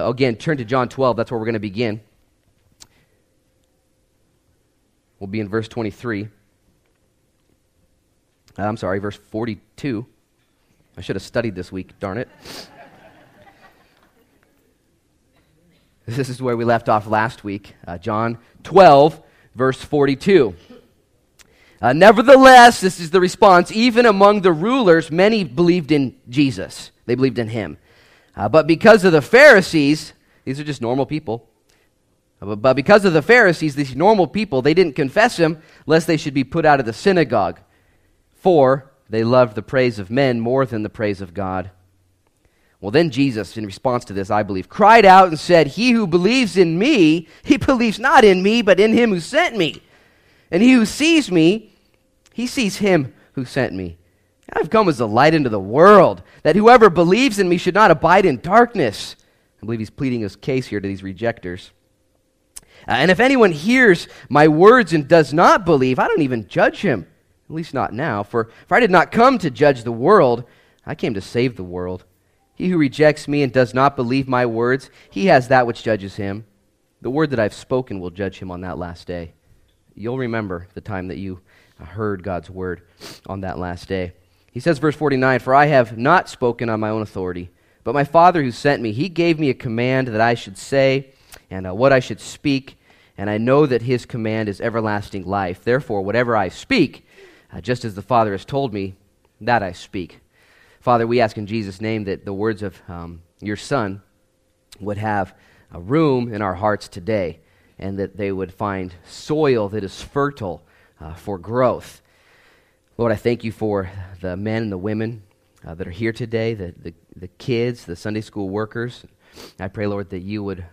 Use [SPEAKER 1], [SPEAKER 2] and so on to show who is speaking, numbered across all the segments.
[SPEAKER 1] Again, turn to John 12. That's where we're going to begin. We'll be in verse 23. Uh, I'm sorry, verse 42. I should have studied this week, darn it. this is where we left off last week. Uh, John 12, verse 42. Uh, Nevertheless, this is the response, even among the rulers, many believed in Jesus. They believed in him. Uh, but because of the Pharisees, these are just normal people. Uh, but because of the Pharisees, these normal people, they didn't confess him lest they should be put out of the synagogue. For they loved the praise of men more than the praise of God. Well, then Jesus, in response to this, I believe, cried out and said, He who believes in me, he believes not in me, but in him who sent me. And he who sees me, he sees him who sent me. I've come as a light into the world, that whoever believes in me should not abide in darkness. I believe he's pleading his case here to these rejectors. Uh, and if anyone hears my words and does not believe, I don't even judge him, at least not now. For, for I did not come to judge the world, I came to save the world. He who rejects me and does not believe my words, he has that which judges him. The word that I've spoken will judge him on that last day. You'll remember the time that you heard God's word on that last day. He says, verse 49 For I have not spoken on my own authority, but my Father who sent me, he gave me a command that I should say and uh, what I should speak, and I know that his command is everlasting life. Therefore, whatever I speak, uh, just as the Father has told me, that I speak. Father, we ask in Jesus' name that the words of um, your Son would have a room in our hearts today, and that they would find soil that is fertile uh, for growth. Lord, I thank you for the men and the women uh, that are here today, the, the, the, kids, the Sunday school workers. I pray, Lord, that you would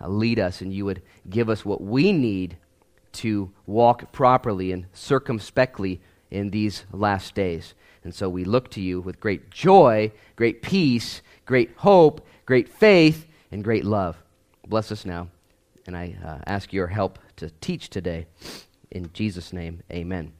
[SPEAKER 1] uh, lead us and you would give us what we need to walk properly and circumspectly in these last days. And so we look to you with great joy, great peace, great hope, great faith, and great love. Bless us now. And I uh, ask your help to teach today. In Jesus' name, amen.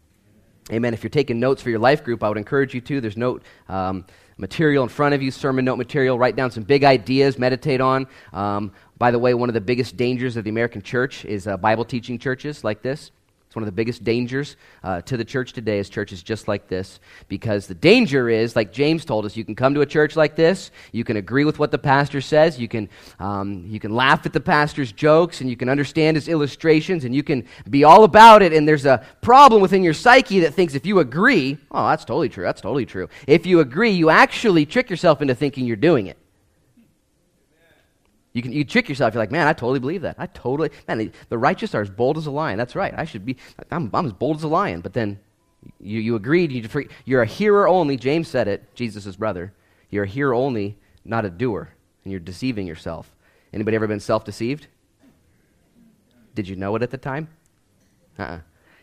[SPEAKER 1] Amen. If you're taking notes for your life group, I would encourage you to. There's note um, material in front of you, sermon note material. Write down some big ideas, meditate on. Um, by the way, one of the biggest dangers of the American church is uh, Bible teaching churches like this. It's one of the biggest dangers uh, to the church today is churches just like this. Because the danger is, like James told us, you can come to a church like this, you can agree with what the pastor says, you can, um, you can laugh at the pastor's jokes, and you can understand his illustrations, and you can be all about it. And there's a problem within your psyche that thinks if you agree, oh, that's totally true, that's totally true. If you agree, you actually trick yourself into thinking you're doing it. You can you trick yourself. You're like, man, I totally believe that. I totally, man, the, the righteous are as bold as a lion. That's right. I should be, I'm, I'm as bold as a lion. But then you, you agreed. You, you're a hearer only. James said it, Jesus' brother. You're a hearer only, not a doer. And you're deceiving yourself. Anybody ever been self deceived? Did you know it at the time? Uh uh-uh.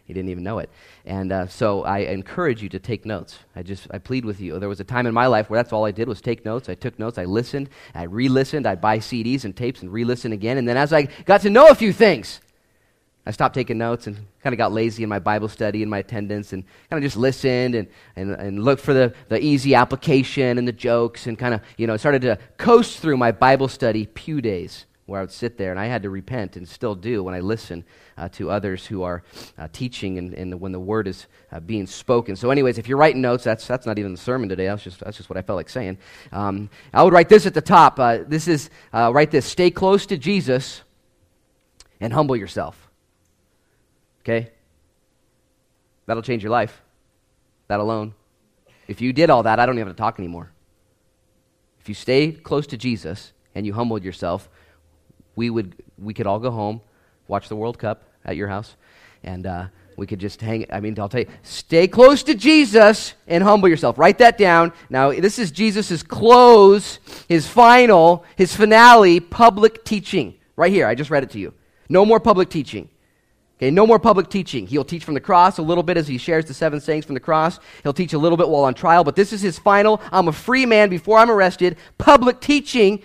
[SPEAKER 1] He didn't even know it. And uh, so I encourage you to take notes. I just, I plead with you. There was a time in my life where that's all I did was take notes. I took notes. I listened. I re listened. I'd buy CDs and tapes and re listen again. And then as I got to know a few things, I stopped taking notes and kind of got lazy in my Bible study and my attendance and kind of just listened and, and, and looked for the, the easy application and the jokes and kind of, you know, started to coast through my Bible study pew days where I would sit there and I had to repent and still do when I listen uh, to others who are uh, teaching and, and, when the word is uh, being spoken. So, anyways, if you're writing notes, that's, that's not even the sermon today. That's just, that's just what I felt like saying. Um, I would write this at the top. Uh, this is, uh, write this stay close to Jesus and humble yourself. Okay? That'll change your life. That alone. If you did all that, I don't even have to talk anymore. If you stay close to Jesus and you humbled yourself, we would we could all go home, watch the World Cup at your house, and uh, we could just hang. I mean, I'll tell you, stay close to Jesus and humble yourself. Write that down. Now, this is Jesus' close, his final, his finale public teaching. Right here, I just read it to you. No more public teaching. Okay, no more public teaching. He'll teach from the cross a little bit as he shares the seven sayings from the cross. He'll teach a little bit while on trial, but this is his final, I'm a free man before I'm arrested, public teaching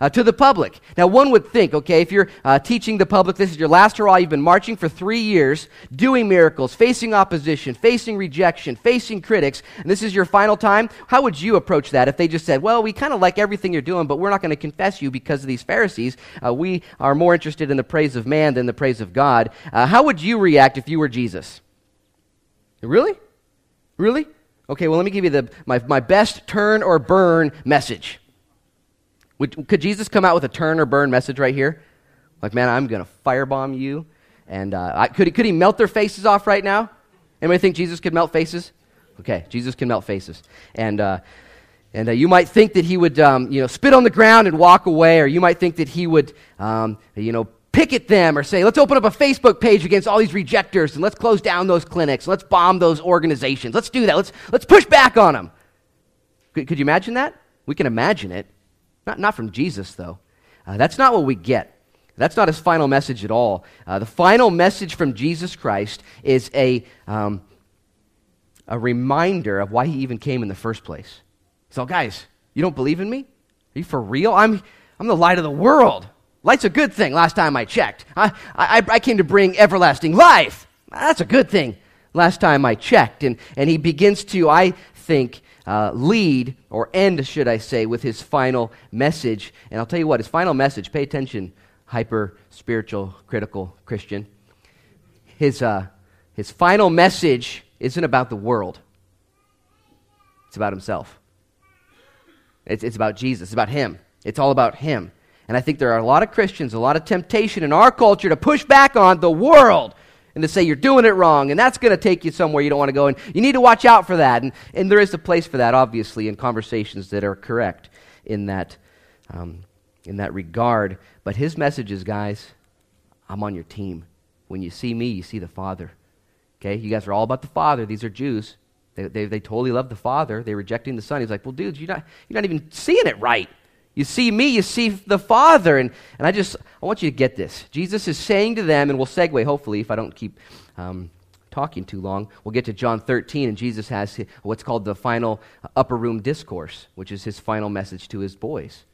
[SPEAKER 1] uh, to the public. Now, one would think, okay, if you're uh, teaching the public, this is your last hurrah, you've been marching for three years, doing miracles, facing opposition, facing rejection, facing critics, and this is your final time, how would you approach that if they just said, well, we kind of like everything you're doing, but we're not going to confess you because of these Pharisees. Uh, we are more interested in the praise of man than the praise of God. Uh, how would you react if you were Jesus? Really? Really? Okay, well, let me give you the, my, my best turn or burn message. Would, could Jesus come out with a turn or burn message right here? Like, man, I'm going to firebomb you. And uh, I, could, he, could he melt their faces off right now? Anybody think Jesus could melt faces? Okay, Jesus can melt faces. And, uh, and uh, you might think that he would, um, you know, spit on the ground and walk away, or you might think that he would, um, you know, picket them or say, let's open up a Facebook page against all these rejectors and let's close down those clinics. Let's bomb those organizations. Let's do that. Let's, let's push back on them. Could, could you imagine that? We can imagine it. Not, not from Jesus, though. Uh, that's not what we get. That's not his final message at all. Uh, the final message from Jesus Christ is a, um, a reminder of why he even came in the first place. So, guys, you don't believe in me? Are you for real? I'm, I'm the light of the world. Light's a good thing, last time I checked. I, I, I came to bring everlasting life. That's a good thing, last time I checked. And, and he begins to, I think, uh, lead, or end, should I say, with his final message. And I'll tell you what, his final message, pay attention, hyper spiritual, critical Christian. His, uh, his final message isn't about the world, it's about himself. It's, it's about Jesus, it's about him. It's all about him. And I think there are a lot of Christians, a lot of temptation in our culture to push back on the world and to say you're doing it wrong, and that's going to take you somewhere you don't want to go, and you need to watch out for that. And, and there is a place for that, obviously, in conversations that are correct in that, um, in that regard. But his message is, guys, I'm on your team. When you see me, you see the Father. Okay? You guys are all about the Father. These are Jews. They, they, they totally love the Father. They're rejecting the Son. He's like, well, dudes, you're not, you're not even seeing it right. You see me, you see the Father. And, and I just, I want you to get this. Jesus is saying to them, and we'll segue, hopefully, if I don't keep um, talking too long. We'll get to John 13, and Jesus has what's called the final upper room discourse, which is his final message to his boys.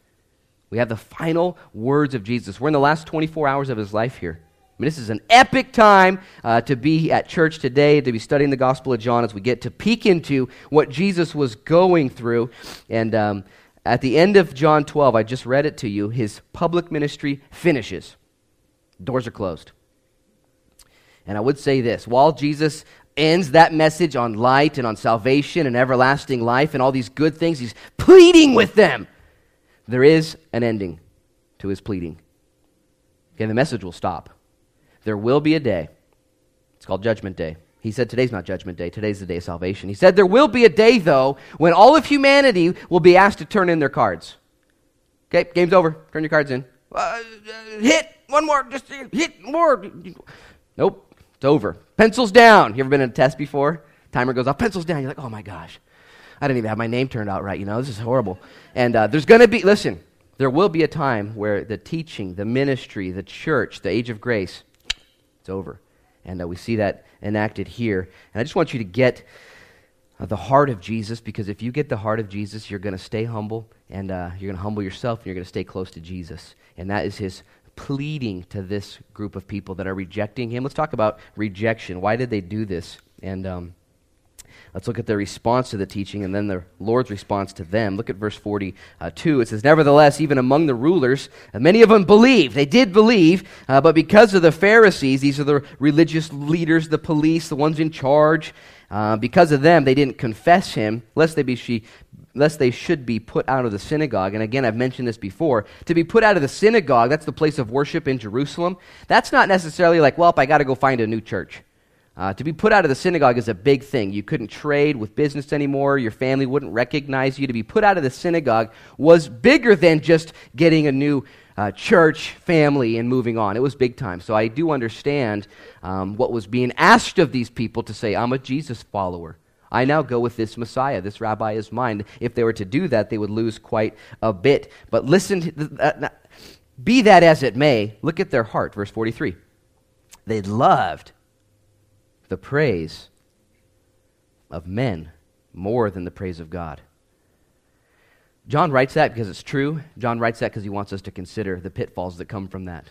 [SPEAKER 1] We have the final words of Jesus. We're in the last 24 hours of his life here. I mean, this is an epic time uh, to be at church today, to be studying the Gospel of John as we get to peek into what Jesus was going through. And um, at the end of John 12, I just read it to you, his public ministry finishes. Doors are closed. And I would say this while Jesus ends that message on light and on salvation and everlasting life and all these good things, he's pleading with them. There is an ending to his pleading. Okay, the message will stop. There will be a day. It's called Judgment Day. He said today's not judgment day, today's the day of salvation. He said there will be a day, though, when all of humanity will be asked to turn in their cards. Okay, game's over. Turn your cards in. Uh, hit one more, just hit more. Nope, it's over. Pencils down. You ever been in a test before? Timer goes off, pencils down. You're like, oh my gosh, I didn't even have my name turned out right. You know, this is horrible. And uh, there's going to be, listen, there will be a time where the teaching, the ministry, the church, the age of grace, it's over. And uh, we see that enacted here. And I just want you to get uh, the heart of Jesus because if you get the heart of Jesus, you're going to stay humble and uh, you're going to humble yourself and you're going to stay close to Jesus. And that is his pleading to this group of people that are rejecting him. Let's talk about rejection. Why did they do this? And um, Let's look at their response to the teaching and then the Lord's response to them. Look at verse 42. It says, Nevertheless, even among the rulers, uh, many of them believed. They did believe, uh, but because of the Pharisees, these are the religious leaders, the police, the ones in charge, uh, because of them, they didn't confess him, lest they be she, lest they should be put out of the synagogue. And again, I've mentioned this before. To be put out of the synagogue, that's the place of worship in Jerusalem. That's not necessarily like, well, I got to go find a new church. Uh, to be put out of the synagogue is a big thing. You couldn't trade with business anymore. Your family wouldn't recognize you. To be put out of the synagogue was bigger than just getting a new uh, church family and moving on. It was big time. So I do understand um, what was being asked of these people to say, I'm a Jesus follower. I now go with this Messiah. This rabbi is mine. If they were to do that, they would lose quite a bit. But listen, uh, be that as it may, look at their heart. Verse 43. They loved the praise of men more than the praise of God. John writes that because it's true. John writes that because he wants us to consider the pitfalls that come from that.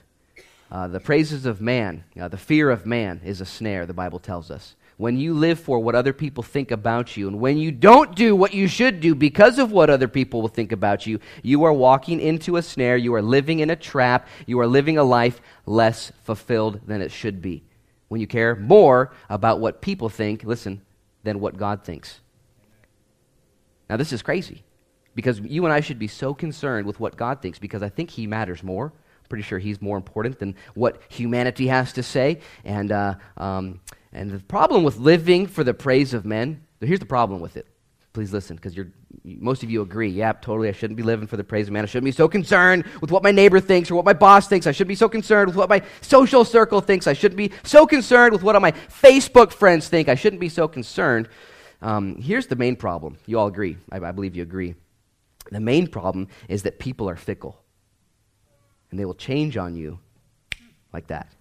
[SPEAKER 1] Uh, the praises of man, uh, the fear of man is a snare, the Bible tells us. When you live for what other people think about you, and when you don't do what you should do because of what other people will think about you, you are walking into a snare. You are living in a trap. You are living a life less fulfilled than it should be. When you care more about what people think, listen, than what God thinks. Now, this is crazy because you and I should be so concerned with what God thinks because I think He matters more. I'm Pretty sure He's more important than what humanity has to say. And, uh, um, and the problem with living for the praise of men, here's the problem with it. Please listen, because you're most of you agree. Yeah, totally. I shouldn't be living for the praise of man. I shouldn't be so concerned with what my neighbor thinks or what my boss thinks. I shouldn't be so concerned with what my social circle thinks. I shouldn't be so concerned with what my Facebook friends think. I shouldn't be so concerned. Um, here's the main problem. You all agree. I, I believe you agree. The main problem is that people are fickle, and they will change on you like that.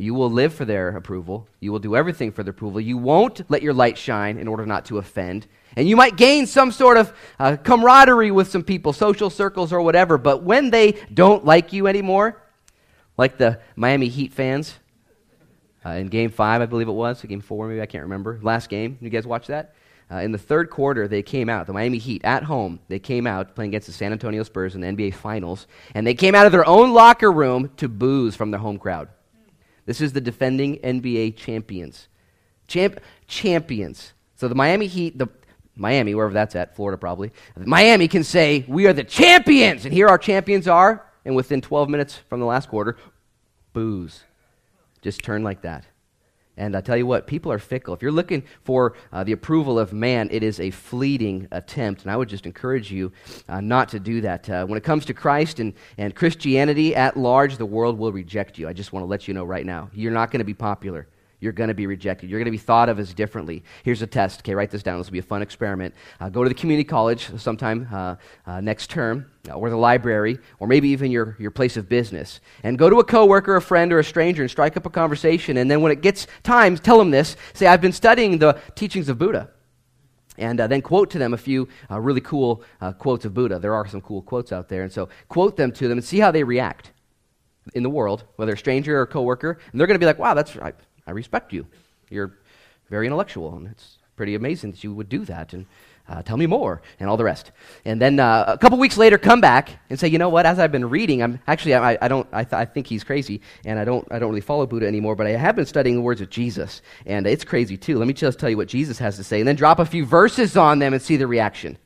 [SPEAKER 1] You will live for their approval. You will do everything for their approval. You won't let your light shine in order not to offend. And you might gain some sort of uh, camaraderie with some people, social circles or whatever, but when they don't like you anymore, like the Miami Heat fans uh, in game five, I believe it was, game four, maybe, I can't remember. Last game. You guys watch that? Uh, in the third quarter, they came out, the Miami Heat at home, they came out playing against the San Antonio Spurs in the NBA Finals, and they came out of their own locker room to boos from their home crowd. This is the defending NBA champions. Champ- champions. So the Miami Heat, the Miami, wherever that's at, Florida probably, Miami can say, We are the champions. And here our champions are. And within 12 minutes from the last quarter, boos. Just turn like that. And I tell you what, people are fickle. If you're looking for uh, the approval of man, it is a fleeting attempt. And I would just encourage you uh, not to do that. Uh, when it comes to Christ and, and Christianity at large, the world will reject you. I just want to let you know right now. You're not going to be popular you're going to be rejected. You're going to be thought of as differently. Here's a test. Okay, write this down. This will be a fun experiment. Uh, go to the community college sometime uh, uh, next term, uh, or the library, or maybe even your, your place of business, and go to a coworker, a friend, or a stranger and strike up a conversation. And then when it gets time, tell them this. Say, I've been studying the teachings of Buddha. And uh, then quote to them a few uh, really cool quotes of Buddha. There are some cool quotes out there. And so quote them to them and see how they react in the world, whether a stranger or a coworker. And they're going to be like, wow, that's right I respect you. You're very intellectual, and it's pretty amazing that you would do that. And uh, tell me more, and all the rest. And then uh, a couple weeks later, come back and say, you know what? As I've been reading, I'm actually I, I don't I, th- I, think he's crazy, and I don't I don't really follow Buddha anymore. But I have been studying the words of Jesus, and it's crazy too. Let me just tell you what Jesus has to say, and then drop a few verses on them and see the reaction.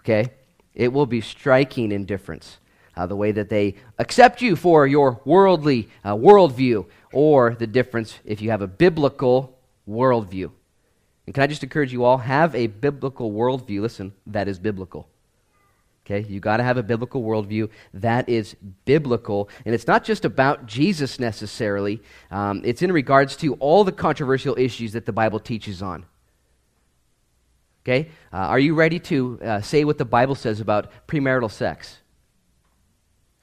[SPEAKER 1] Okay, it will be striking indifference. Uh, the way that they accept you for your worldly uh, worldview, or the difference if you have a biblical worldview. And can I just encourage you all, have a biblical worldview, listen, that is biblical. Okay, you got to have a biblical worldview that is biblical, and it's not just about Jesus necessarily. Um, it's in regards to all the controversial issues that the Bible teaches on. Okay, uh, are you ready to uh, say what the Bible says about premarital sex?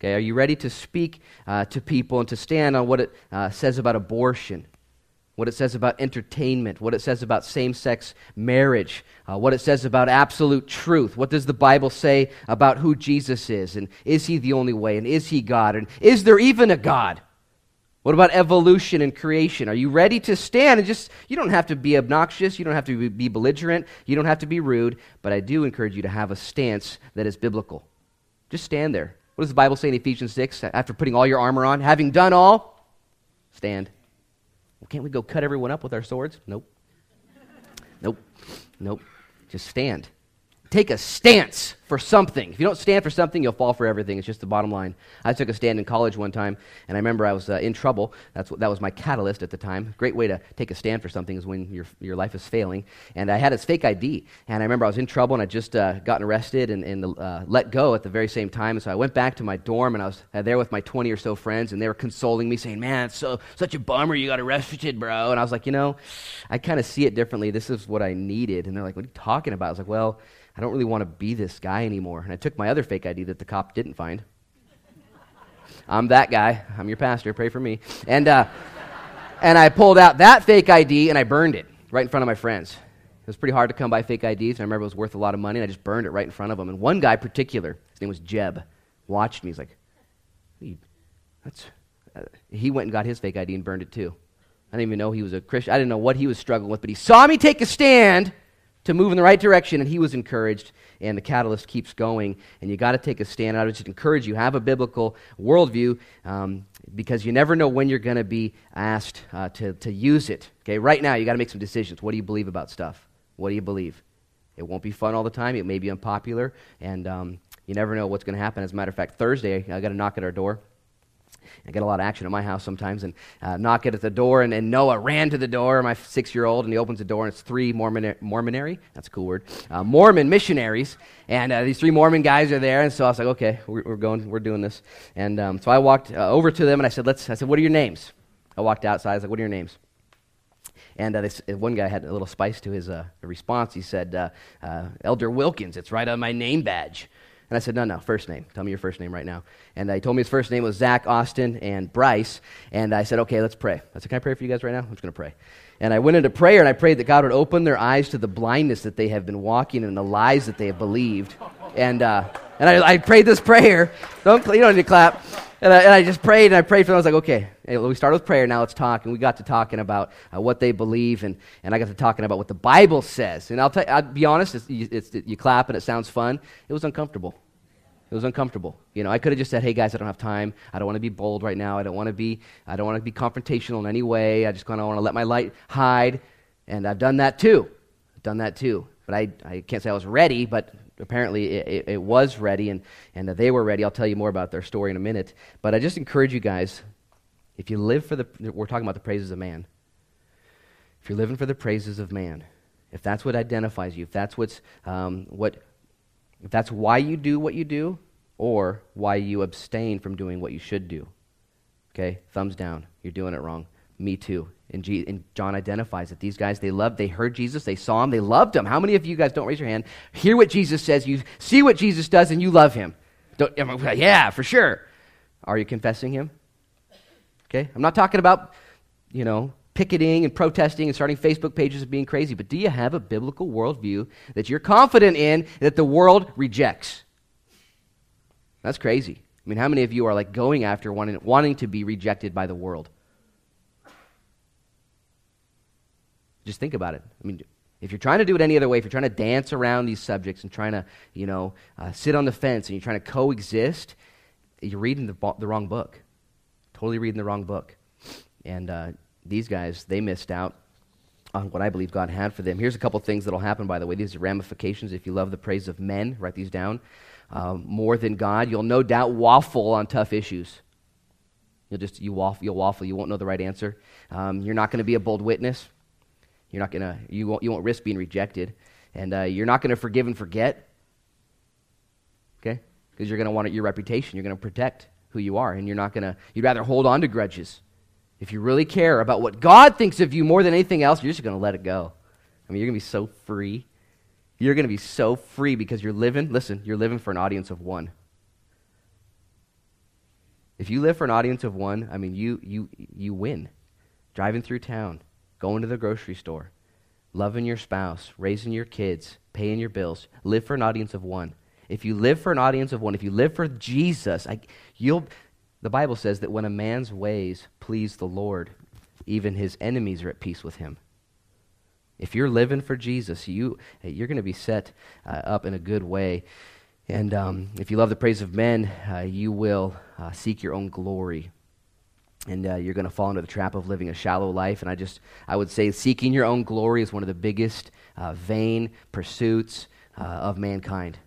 [SPEAKER 1] Okay, are you ready to speak uh, to people and to stand on what it uh, says about abortion, what it says about entertainment, what it says about same sex marriage, uh, what it says about absolute truth? What does the Bible say about who Jesus is? And is he the only way? And is he God? And is there even a God? What about evolution and creation? Are you ready to stand and just, you don't have to be obnoxious, you don't have to be belligerent, you don't have to be rude, but I do encourage you to have a stance that is biblical. Just stand there. What does the Bible say in Ephesians 6? After putting all your armor on, having done all, stand. Well, can't we go cut everyone up with our swords? Nope. Nope. Nope. Just stand take a stance for something. If you don't stand for something, you'll fall for everything. It's just the bottom line. I took a stand in college one time, and I remember I was uh, in trouble. That's what, that was my catalyst at the time. Great way to take a stand for something is when your, your life is failing. And I had this fake ID, and I remember I was in trouble, and I just uh, gotten arrested and, and uh, let go at the very same time. And so I went back to my dorm, and I was uh, there with my 20 or so friends, and they were consoling me, saying, "Man, it's so such a bummer you got arrested, bro." And I was like, you know, I kind of see it differently. This is what I needed. And they're like, "What are you talking about?" I was like, well. I don't really want to be this guy anymore. And I took my other fake ID that the cop didn't find. I'm that guy. I'm your pastor. Pray for me. And, uh, and I pulled out that fake ID and I burned it right in front of my friends. It was pretty hard to come by fake IDs. and I remember it was worth a lot of money, and I just burned it right in front of them. And one guy in particular, his name was Jeb, watched me. He's like, that's, uh, he went and got his fake ID and burned it too. I didn't even know he was a Christian. I didn't know what he was struggling with, but he saw me take a stand to move in the right direction, and he was encouraged. And the catalyst keeps going, and you got to take a stand. I would just encourage you have a biblical worldview um, because you never know when you're going to be asked uh, to to use it. Okay, right now you got to make some decisions. What do you believe about stuff? What do you believe? It won't be fun all the time. It may be unpopular, and um, you never know what's going to happen. As a matter of fact, Thursday I got a knock at our door. I get a lot of action at my house sometimes and uh, knock it at the door. And, and Noah ran to the door, my six year old, and he opens the door, and it's three Mormon, Mormonary, that's a cool word, uh, Mormon missionaries. And uh, these three Mormon guys are there. And so I was like, okay, we're, we're going, we're doing this. And um, so I walked uh, over to them and I said, Let's, I said, what are your names? I walked outside. I was like, what are your names? And uh, this, one guy had a little spice to his uh, response. He said, uh, uh, Elder Wilkins, it's right on my name badge. And I said, No, no, first name. Tell me your first name right now. And he told me his first name was Zach, Austin, and Bryce. And I said, Okay, let's pray. I said, Can I pray for you guys right now? I'm just going to pray. And I went into prayer and I prayed that God would open their eyes to the blindness that they have been walking in and the lies that they have believed. And, uh, and I, I, prayed this prayer. Don't, you don't need to clap. And I, and I, just prayed and I prayed for them. I was like, okay, we start with prayer. Now let's talk. And we got to talking about uh, what they believe. And, and I got to talking about what the Bible says. And I'll, tell, I'll be honest, it's, it's, you clap and it sounds fun. It was uncomfortable. It was uncomfortable. You know, I could have just said, "Hey guys, I don't have time. I don't want to be bold right now. I don't want to be I don't want to be confrontational in any way. I just kind of want to let my light hide." And I've done that too. I've done that too. But I, I can't say I was ready, but apparently it, it, it was ready and, and they were ready. I'll tell you more about their story in a minute. But I just encourage you guys, if you live for the, we're talking about the praises of man. If you're living for the praises of man, if that's what identifies you, if that's what's, um, what if that's why you do what you do, or why you abstain from doing what you should do. Okay, thumbs down. You're doing it wrong. Me too. And, G- and, John identifies that these guys, they loved, they heard Jesus, they saw him, they loved him. How many of you guys, don't raise your hand, hear what Jesus says, you see what Jesus does, and you love him? Don't, yeah, for sure. Are you confessing him? Okay, I'm not talking about, you know, picketing and protesting and starting Facebook pages and being crazy, but do you have a biblical worldview that you're confident in that the world rejects? That's crazy. I mean, how many of you are like going after wanting, wanting to be rejected by the world? Just think about it. I mean, if you're trying to do it any other way, if you're trying to dance around these subjects and trying to, you know, uh, sit on the fence and you're trying to coexist, you're reading the, the wrong book. Totally reading the wrong book. And uh, these guys, they missed out on what I believe God had for them. Here's a couple things that'll happen, by the way. These are ramifications. If you love the praise of men, write these down. Um, more than God, you'll no doubt waffle on tough issues. You'll just you waffle. You'll waffle. You won't know the right answer. Um, you're not going to be a bold witness. You're not going to. You won't. You won't risk being rejected, and uh, you're not going to forgive and forget. Okay, because you're going to want your reputation. You're going to protect who you are, and you're not going to. You'd rather hold on to grudges if you really care about what God thinks of you more than anything else, you're just going to let it go. I mean, you're going to be so free. You're going to be so free because you're living, listen, you're living for an audience of one. If you live for an audience of one, I mean, you, you, you win. Driving through town, going to the grocery store, loving your spouse, raising your kids, paying your bills. Live for an audience of one. If you live for an audience of one, if you live for Jesus, I, you'll, the Bible says that when a man's ways please the Lord, even his enemies are at peace with him. If you're living for Jesus, you, you're going to be set uh, up in a good way. And um, if you love the praise of men, uh, you will uh, seek your own glory. And uh, you're going to fall into the trap of living a shallow life. And I just, I would say, seeking your own glory is one of the biggest uh, vain pursuits uh, of mankind.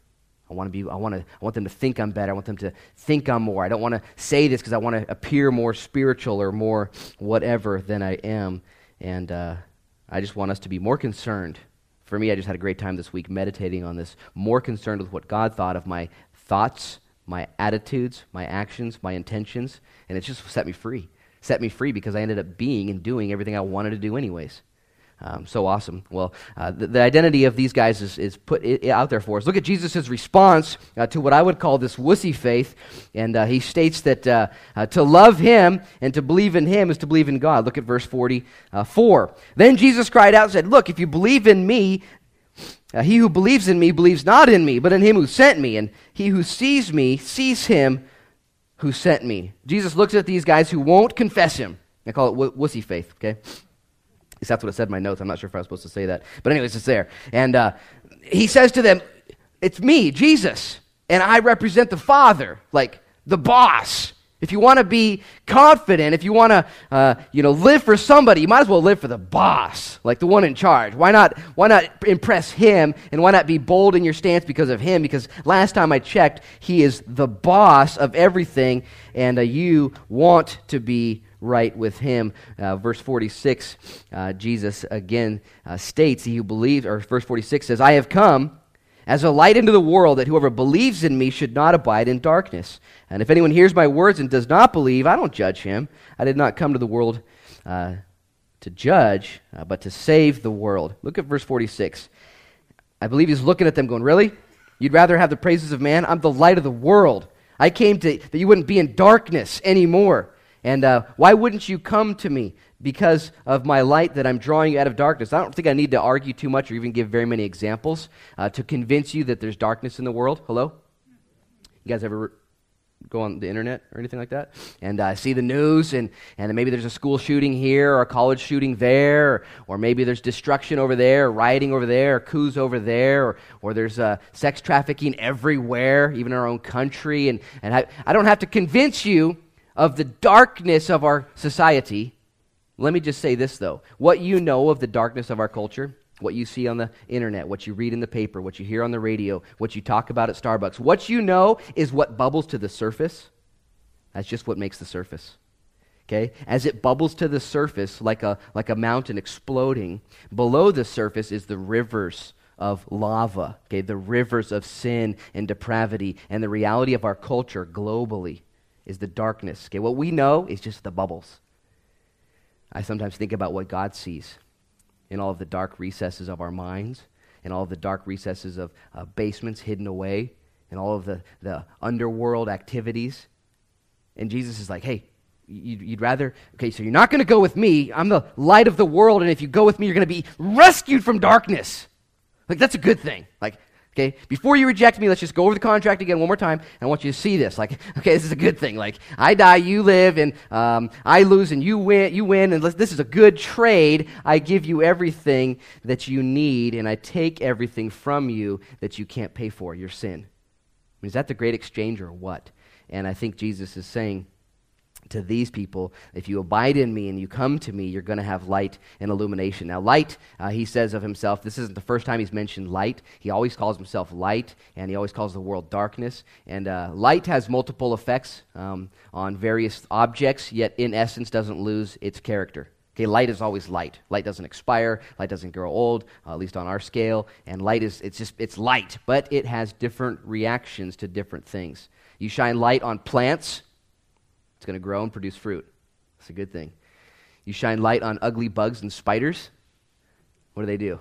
[SPEAKER 1] I want to be, I want to, I want them to think I'm better. I want them to think I'm more. I don't want to say this because I want to appear more spiritual or more whatever than I am. And uh, I just want us to be more concerned. For me, I just had a great time this week meditating on this, more concerned with what God thought of my thoughts, my attitudes, my actions, my intentions. And it just set me free. Set me free because I ended up being and doing everything I wanted to do, anyways. Um, so awesome. Well, uh, the, the, identity of these guys is, is put out there for us. Look at Jesus' response uh, to what I would call this wussy faith. And uh, he states that uh, uh, to love him and to believe in him is to believe in God. Look at verse 44. Then Jesus cried out and said, Look, if you believe in me, uh, he who believes in me believes not in me, but in him who sent me. And he who sees me sees him who sent me. Jesus looks at these guys who won't confess him. I call it w- wussy faith, okay? Least that's what it said in my notes. I'm not sure if I was supposed to say that. But, anyways, it's there. And uh, he says to them, It's me, Jesus, and I represent the Father, like the boss. If you want to be confident, if you want to, uh, you know, live for somebody, you might as well live for the boss, like the one in charge. Why not? Why not impress him, and why not be bold in your stance because of him? Because last time I checked, he is the boss of everything, and uh, you want to be right with him. Uh, verse 46, uh, Jesus again uh, states, He who believes, or verse 46 says, I have come as a light into the world that whoever believes in me should not abide in darkness. And if anyone hears my words and does not believe, I don't judge him. I did not come to the world uh, to judge, uh, but to save the world. Look at verse 46. I believe he's looking at them going, Really? You'd rather have the praises of man? I'm the light of the world. I came to that you wouldn't be in darkness anymore. And uh, why wouldn't you come to me? Because of my light that I'm drawing you out of darkness. I don't think I need to argue too much or even give very many examples uh, to convince you that there's darkness in the world. Hello? You guys ever go on the internet or anything like that and uh, see the news and, and maybe there's a school shooting here or a college shooting there or, or maybe there's destruction over there or rioting over there or coups over there or, or there's uh, sex trafficking everywhere even in our own country and, and I, I don't have to convince you of the darkness of our society, let me just say this though. What you know of the darkness of our culture, what you see on the internet, what you read in the paper, what you hear on the radio, what you talk about at Starbucks, what you know is what bubbles to the surface. That's just what makes the surface. Okay? As it bubbles to the surface like a, like a mountain exploding, below the surface is the rivers of lava, okay? The rivers of sin and depravity and the reality of our culture globally is the darkness. Okay, what we know is just the bubbles. I sometimes think about what God sees in all of the dark recesses of our minds, in all of the dark recesses of uh, basements hidden away, in all of the, the underworld activities. And Jesus is like, hey, you'd, you'd rather, okay, so you're not going to go with me. I'm the light of the world, and if you go with me, you're going to be rescued from darkness. Like, that's a good thing. Like, Okay, before you reject me, let's just go over the contract again one more time. And I want you to see this. Like, okay, this is a good thing. Like, I die, you live, and um, I lose, and you win. You win, and this is a good trade. I give you everything that you need, and I take everything from you that you can't pay for. Your sin. I mean, is that the great exchange or what? And I think Jesus is saying to these people, if you abide in me and you come to me, you're going to have light and illumination. Now, light, uh, he says of himself, this isn't the first time he's mentioned light. He always calls himself light, and he always calls the world darkness. And uh, light has multiple effects um, on various objects, yet in essence doesn't lose its character. Okay, light is always light. Light doesn't expire. Light doesn't grow old, uh, at least on our scale. And light is, it's just, it's light, but it has different reactions to different things. You shine light on plants, it's going to grow and produce fruit. It's a good thing. You shine light on ugly bugs and spiders. What do they do?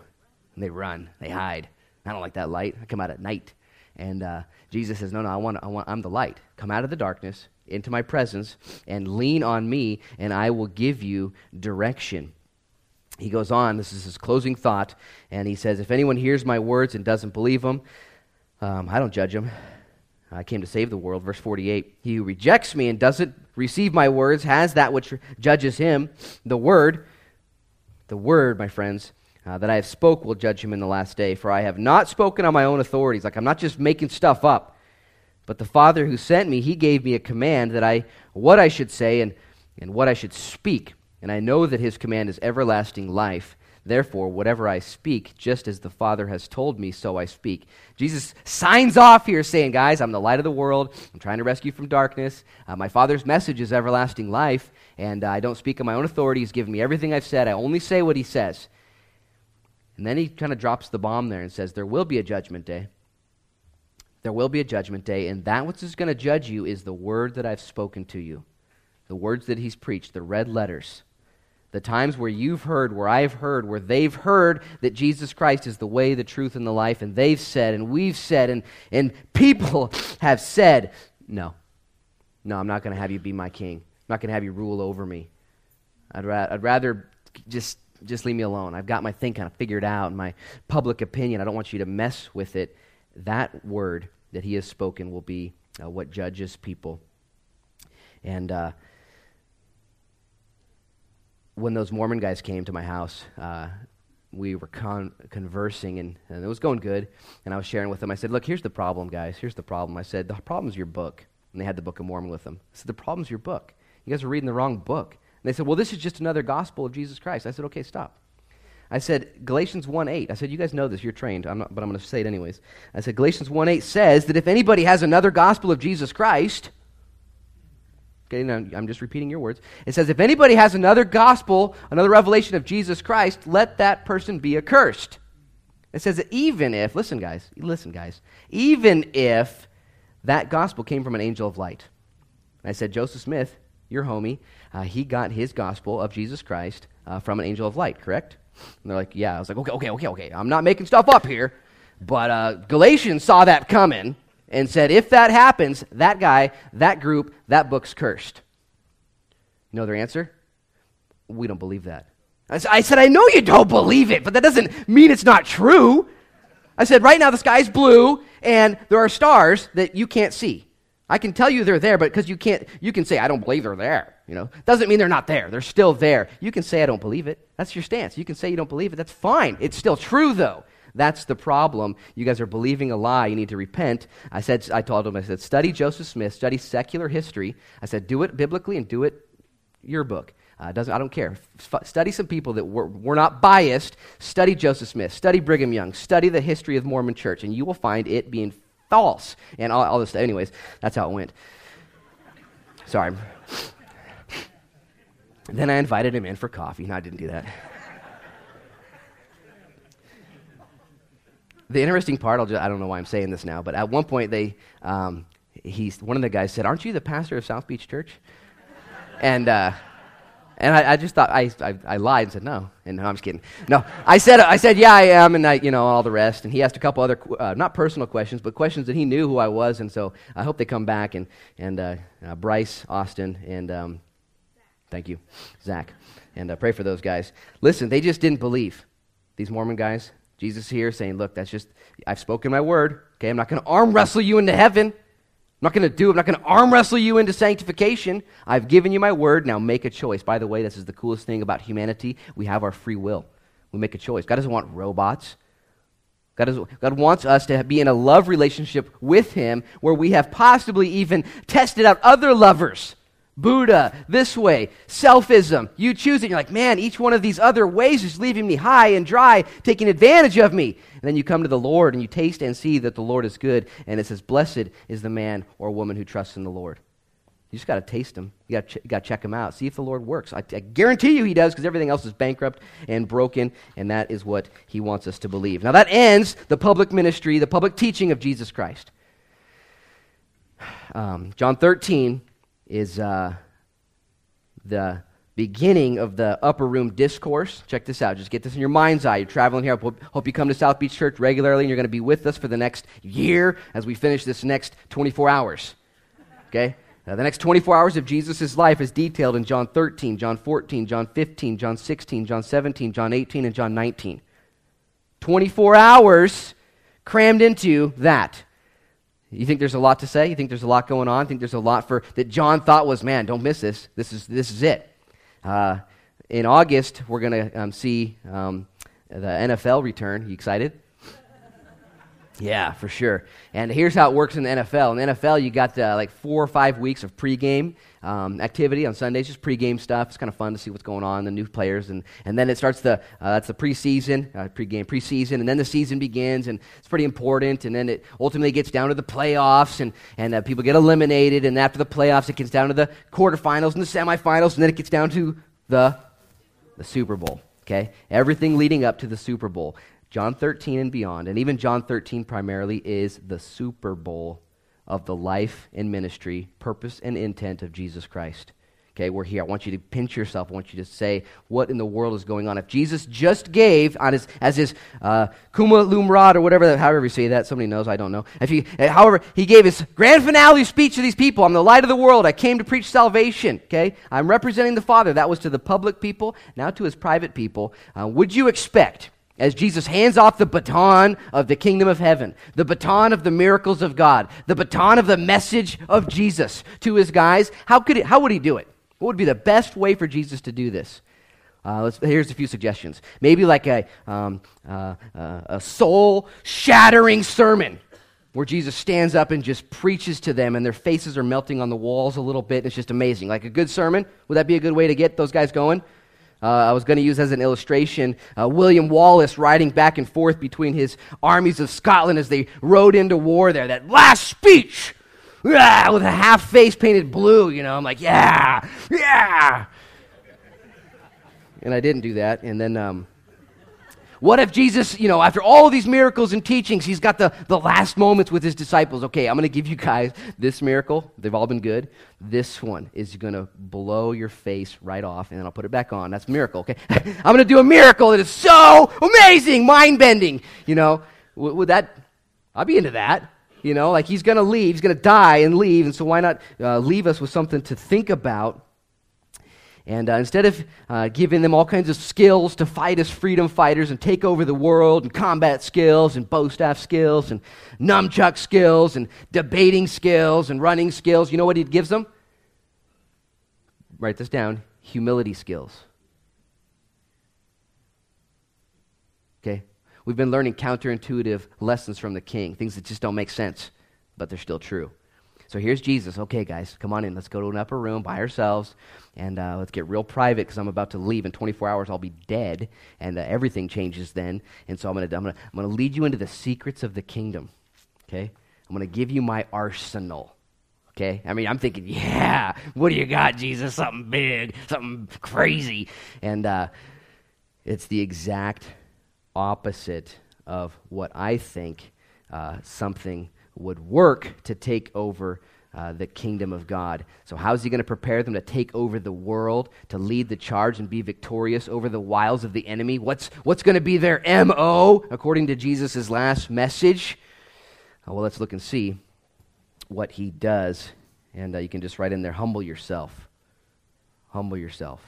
[SPEAKER 1] They run. They hide. I don't like that light. I come out at night. And uh, Jesus says, No, no, I want, I want, I'm the light. Come out of the darkness into my presence and lean on me, and I will give you direction. He goes on, this is his closing thought, and he says, If anyone hears my words and doesn't believe them, um, I don't judge him. I came to save the world. Verse 48 He who rejects me and doesn't receive my words has that which judges him. The word, the word, my friends, uh, that I have spoke will judge him in the last day. For I have not spoken on my own authorities. Like I'm not just making stuff up. But the Father who sent me, he gave me a command that I, what I should say and, and what I should speak. And I know that his command is everlasting life. Therefore, whatever I speak, just as the Father has told me, so I speak. Jesus signs off here saying, Guys, I'm the light of the world. I'm trying to rescue from darkness. Uh, my Father's message is everlasting life, and uh, I don't speak on my own authority. He's given me everything I've said. I only say what He says. And then he kind of drops the bomb there and says, There will be a judgment day. There will be a judgment day, and that which is going to judge you is the word that I've spoken to you, the words that He's preached, the red letters The times where you've heard, where I've heard, where they've heard that Jesus Christ is the way, the truth, and the life, and they've said, and we've said, and, and people have said, no, no, I'm not going to have you be my king. I'm not going to have you rule over me. I'd, ra- I'd rather just, just leave me alone. I've got my thing kind of figured out, my public opinion. I don't want you to mess with it. That word that he has spoken will be uh, what judges people. And uh, when those Mormon guys came to my house, uh, we were con- conversing and, and, it was going good. And I was sharing with them. I said, Look, here's the problem, guys. Here's the problem. I said, The problem's your book. And they had the Book of Mormon with them. I said, The problem's your book. You guys are reading the wrong book. And they said, Well, this is just another gospel of Jesus Christ. I said, Okay, stop. I said, Galatians 1 8. I said, You guys know this. You're trained. I'm not, but I'm going to say it anyways. I said, Galatians 1 8 says that if anybody has another gospel of Jesus Christ, Okay, now I'm just repeating your words. It says, if anybody has another gospel, another revelation of Jesus Christ, let that person be accursed. It says that even if, listen, guys, listen, guys, even if that gospel came from an angel of light. And I said, Joseph Smith, your homie, uh, he got his gospel of Jesus Christ uh, from an angel of light, correct? And they're like, yeah. I was like, okay, okay, okay, okay. I'm not making stuff up here. But uh, Galatians saw that coming and said, if that happens, that guy, that group, that book's cursed. You know their answer? We don't believe that. I said, I know you don't believe it, but that doesn't mean it's not true. I said, right now the sky's blue and there are stars that you can't see. I can tell you they're there, but because you can't, you can say, I don't believe they're there. You know, doesn't mean they're not there. They're still there. You can say, I don't believe it. That's your stance. You can say you don't believe it. That's fine. It's still true, though. That's the problem. You guys are believing a lie. You need to repent. I said, I told him, I said, study Joseph Smith, study secular history. I said, do it biblically and do it your book. Uh, doesn't, I don't care. F- study some people that were, were not biased. Study Joseph Smith. Study Brigham Young. Study the history of Mormon church, and you will find it being false and all, all this stuff. Anyways, that's how it went. Sorry. Then I invited him in for coffee. No, I didn't do that. The interesting part, just, i don't know why I'm saying this now, but at one point they, um, he's, one of the guys said, "Aren't you the pastor of South Beach Church?" and uh, and I, I, just thought I, I, I, lied and said no. And no, I'm just kidding. No, I said I said yeah I am, and I you know all the rest. And he asked a couple other uh, not personal questions, but questions that he knew who I was. And so I hope they come back and and uh, uh, Bryce, Austin, and um, thank you, Zach, and uh, pray for those guys. Listen, they just didn't believe these Mormon guys. Jesus here saying, look, that's just, I've spoken my word. Okay, I'm not going to arm wrestle you into heaven. I'm not going to do, I'm not going to arm wrestle you into sanctification. I've given you my word. Now make a choice. By the way, this is the coolest thing about humanity. We have our free will. We make a choice. God doesn't want robots. God, is, God wants us to be in a love relationship with Him where we have possibly even tested out other lovers Buddha, this way, selfism. You choose it. You're like, man, each one of these other ways is leaving me high and dry, taking advantage of me. And then you come to the Lord and you taste and see that the Lord is good. And it says, blessed is the man or woman who trusts in the Lord. You just got to taste him. You got ch- to check him out. See if the Lord works. I, I guarantee you he does because everything else is bankrupt and broken, and that is what he wants us to believe. Now, that ends the public ministry, the public teaching of Jesus Christ. Um, John 13 is uh, the beginning of the upper room discourse. Check this out. Just get this in your mind's eye. You're traveling here. Hope, you come to South Beach Church regularly and you're going to be with us for the next year as we finish this next 24 hours. Okay? Now, the next 24 hours of Jesus' life is detailed in John 13, John 14, John 15, John 16, John 17, John 18, and John 19. 24 hours crammed into that. You think there's a lot to say? You think there's a lot going on? You think there's a lot for that John thought was, man, don't miss this. This is this is it. Uh, in August, we're going to um, see um, the NFL return. You excited? Yeah, for sure. And here's how it works in the NFL. In the NFL, you got uh, like four or five weeks of pregame um, activity on Sundays, just pregame stuff. It's kind of fun to see what's going on, the new players, and, and then it starts the uh, that's the preseason, uh, pregame, preseason, and then the season begins, and it's pretty important. And then it ultimately gets down to the playoffs, and and uh, people get eliminated, and after the playoffs, it gets down to the quarterfinals and the semifinals, and then it gets down to the the Super Bowl. Okay, everything leading up to the Super Bowl. John 13 and beyond, and even John 13 primarily, is the Super Bowl of the life and ministry, purpose and intent of Jesus Christ. Okay, we're here. I want you to pinch yourself. I want you to say what in the world is going on. If Jesus just gave on his as his uh, laude or whatever, however you say that, somebody knows. I don't know. If he, uh, however, he gave his grand finale speech to these people. I'm the light of the world. I came to preach salvation. Okay, I'm representing the Father. That was to the public people. Now to his private people. Uh, would you expect? As Jesus hands off the baton of the kingdom of heaven, the baton of the miracles of God, the baton of the message of Jesus to his guys, how, could it, how would he do it? What would be the best way for Jesus to do this? Uh, here's a few suggestions. Maybe like a, um, uh, uh, a soul shattering sermon where Jesus stands up and just preaches to them, and their faces are melting on the walls a little bit. It's just amazing. Like a good sermon. Would that be a good way to get those guys going? Uh, I was going to use as an illustration uh, William Wallace riding back and forth between his armies of Scotland as they rode into war there. That last speech ah, with a half face painted blue, you know. I'm like, yeah, yeah. And I didn't do that. And then, um, what if Jesus, you know, after all these miracles and teachings, he's got the, the last moments with his disciples? Okay, I'm going to give you guys this miracle. They've all been good. This one is going to blow your face right off, and then I'll put it back on. That's miracle, okay? I'm going to do a miracle that is so amazing, mind bending. You know, would that, I'd be into that. You know, like he's going to leave, he's going to die and leave, and so why not uh, leave us with something to think about? And uh, instead of uh, giving them all kinds of skills to fight as freedom fighters and take over the world, and combat skills, and bow staff skills, and nunchuck skills, and debating skills, and running skills, you know what he gives them? Write this down humility skills. Okay? We've been learning counterintuitive lessons from the king, things that just don't make sense, but they're still true. So here's Jesus. Okay, guys, come on in. Let's go to an upper room by ourselves and uh, let's get real private because I'm about to leave. In 24 hours, I'll be dead, and uh, everything changes then. And so I'm going to I'm gonna, I'm gonna lead you into the secrets of the kingdom. Okay? I'm going to give you my arsenal. Okay? I mean, I'm thinking, yeah, what do you got, Jesus? Something big, something crazy. And uh, it's the exact opposite of what I think uh, something would work to take over uh, the kingdom of God. So, how is he going to prepare them to take over the world, to lead the charge and be victorious over the wiles of the enemy? What's, what's going to be their MO according to Jesus' last message? Uh, well, let's look and see what he does. And uh, you can just write in there humble yourself. Humble yourself.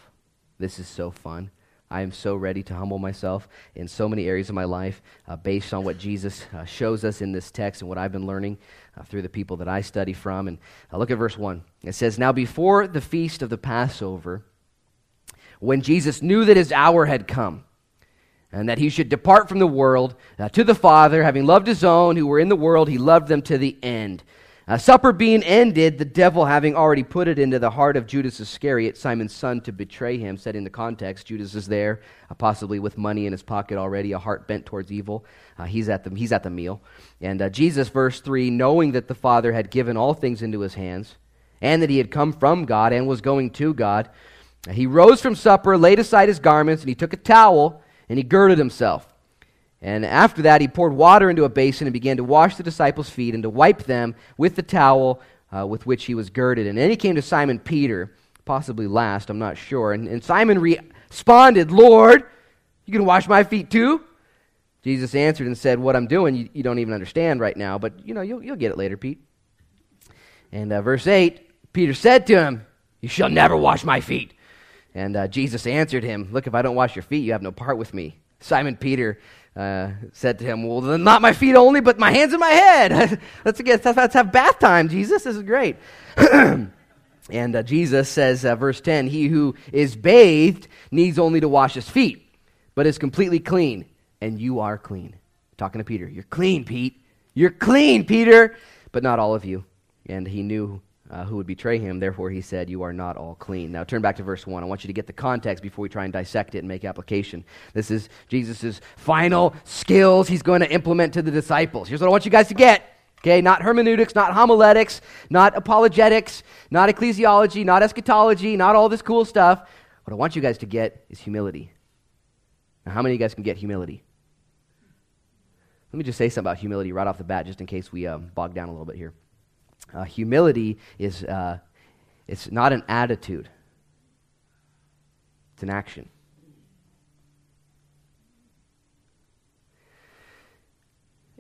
[SPEAKER 1] This is so fun. I am so ready to humble myself in so many areas of my life uh, based on what Jesus uh, shows us in this text and what I've been learning uh, through the people that I study from. And uh, look at verse 1. It says, Now before the feast of the Passover, when Jesus knew that his hour had come, and that he should depart from the world uh, to the Father, having loved his own who were in the world, he loved them to the end. Uh, supper being ended, the devil having already put it into the heart of Judas Iscariot, Simon's son, to betray him, set in the context. Judas is there, uh, possibly with money in his pocket already, a heart bent towards evil. Uh, he's, at the, he's at the meal. And uh, Jesus, verse 3, knowing that the Father had given all things into his hands, and that he had come from God and was going to God, uh, he rose from supper, laid aside his garments, and he took a towel, and he girded himself. And after that, he poured water into a basin and began to wash the disciples' feet and to wipe them with the towel uh, with which he was girded. And then he came to Simon Peter, possibly last, I'm not sure. And, and Simon responded, Lord, you can wash my feet too? Jesus answered and said, What I'm doing, you, you don't even understand right now, but you know, you'll, you'll get it later, Pete. And uh, verse 8, Peter said to him, You shall never wash my feet. And uh, Jesus answered him, Look, if I don't wash your feet, you have no part with me. Simon Peter uh, said to him, Well, then not my feet only, but my hands and my head. let's, get, let's have bath time, Jesus. This is great. and uh, Jesus says, uh, verse 10 He who is bathed needs only to wash his feet, but is completely clean, and you are clean. Talking to Peter, You're clean, Pete. You're clean, Peter, but not all of you. And he knew uh, who would betray him. Therefore, he said, You are not all clean. Now, turn back to verse 1. I want you to get the context before we try and dissect it and make application. This is Jesus' final skills he's going to implement to the disciples. Here's what I want you guys to get. Okay, not hermeneutics, not homiletics, not apologetics, not ecclesiology, not eschatology, not all this cool stuff. What I want you guys to get is humility. Now, how many of you guys can get humility? Let me just say something about humility right off the bat, just in case we um, bog down a little bit here. Uh, humility is uh, it's not an attitude. it's an action.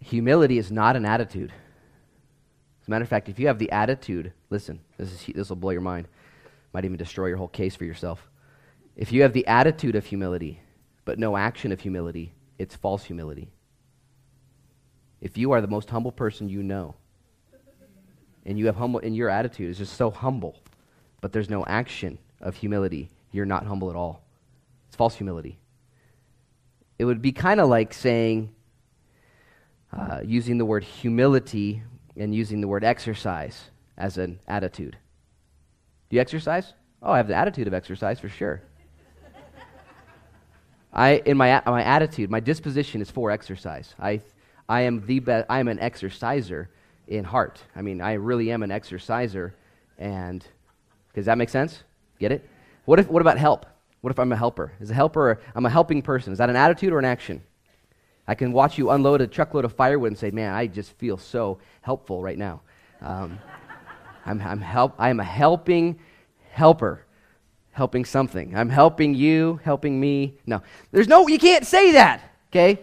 [SPEAKER 1] Humility is not an attitude. As a matter of fact, if you have the attitude, listen, this, is, this will blow your mind, might even destroy your whole case for yourself. If you have the attitude of humility, but no action of humility, it's false humility. If you are the most humble person you know, and you have humble, and your attitude is just so humble, but there's no action of humility, you're not humble at all. It's false humility. It would be kind of like saying, uh, using the word humility and using the word exercise as an attitude. Do you exercise? Oh, I have the attitude of exercise for sure. I, in my, my attitude, my disposition is for exercise. I, I am the best, I am an exerciser in heart. I mean, I really am an exerciser. And does that make sense? Get it? What, if, what about help? What if I'm a helper? Is a helper, I'm a helping person. Is that an attitude or an action? I can watch you unload a truckload of firewood and say, man, I just feel so helpful right now. Um, I'm, I'm, help, I'm a helping helper, helping something. I'm helping you, helping me. No, there's no, you can't say that, okay?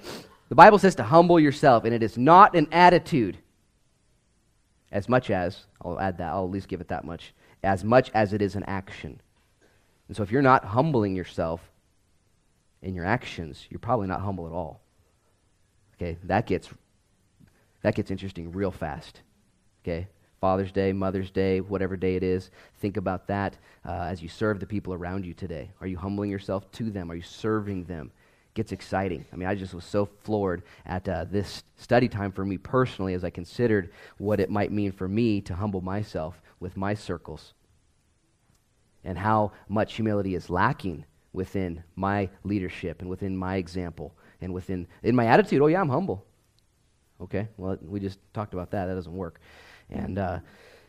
[SPEAKER 1] The Bible says to humble yourself, and it is not an attitude as much as, I'll add that, I'll at least give it that much, as much as it is an action. And so if you're not humbling yourself in your actions, you're probably not humble at all. Okay, that gets that gets interesting real fast. Okay, Father's Day, Mother's Day, whatever day it is, think about that uh, as you serve the people around you today. Are you humbling yourself to them? Are you serving them? Gets exciting. I mean, I just was so floored at uh, this study time for me personally as I considered what it might mean for me to humble myself with my circles and how much humility is lacking within my leadership and within my example and within in my attitude. Oh yeah i'm humble. Okay well we just talked about that. That doesn't work. And uh,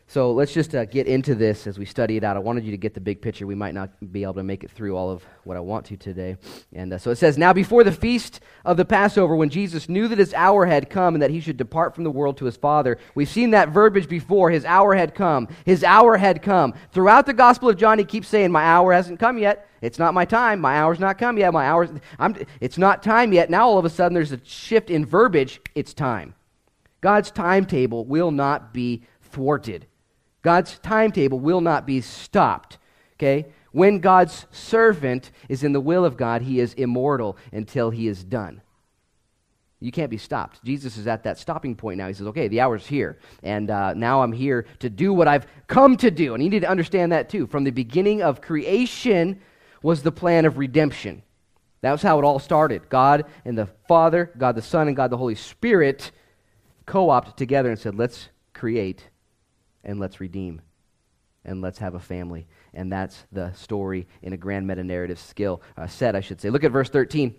[SPEAKER 1] so let's just uh, get into this as we study it out. I wanted you to get the big picture. We might not be able to make it through all of what I want to today. And uh, so it says, Now before the feast of the Passover, when Jesus knew that his hour had come and that he should depart from the world to his Father, we've seen that verbiage before. His hour had come. His hour had come. Throughout the Gospel of John, he keeps saying, My hour hasn't come yet. It's not my time. My hour's not come yet. My hour's, I'm, it's not time yet. Now all of a sudden there's a shift in verbiage. It's time. God's timetable will not be thwarted. God's timetable will not be stopped. Okay? When God's servant is in the will of God, he is immortal until he is done. You can't be stopped. Jesus is at that stopping point now. He says, okay, the hour's here. And uh, now I'm here to do what I've come to do. And you need to understand that too. From the beginning of creation was the plan of redemption. That was how it all started. God and the Father, God the Son, and God the Holy Spirit co opted together and said, let's create and let's redeem and let's have a family. And that's the story in a grand meta narrative skill uh, set, I should say. Look at verse 13.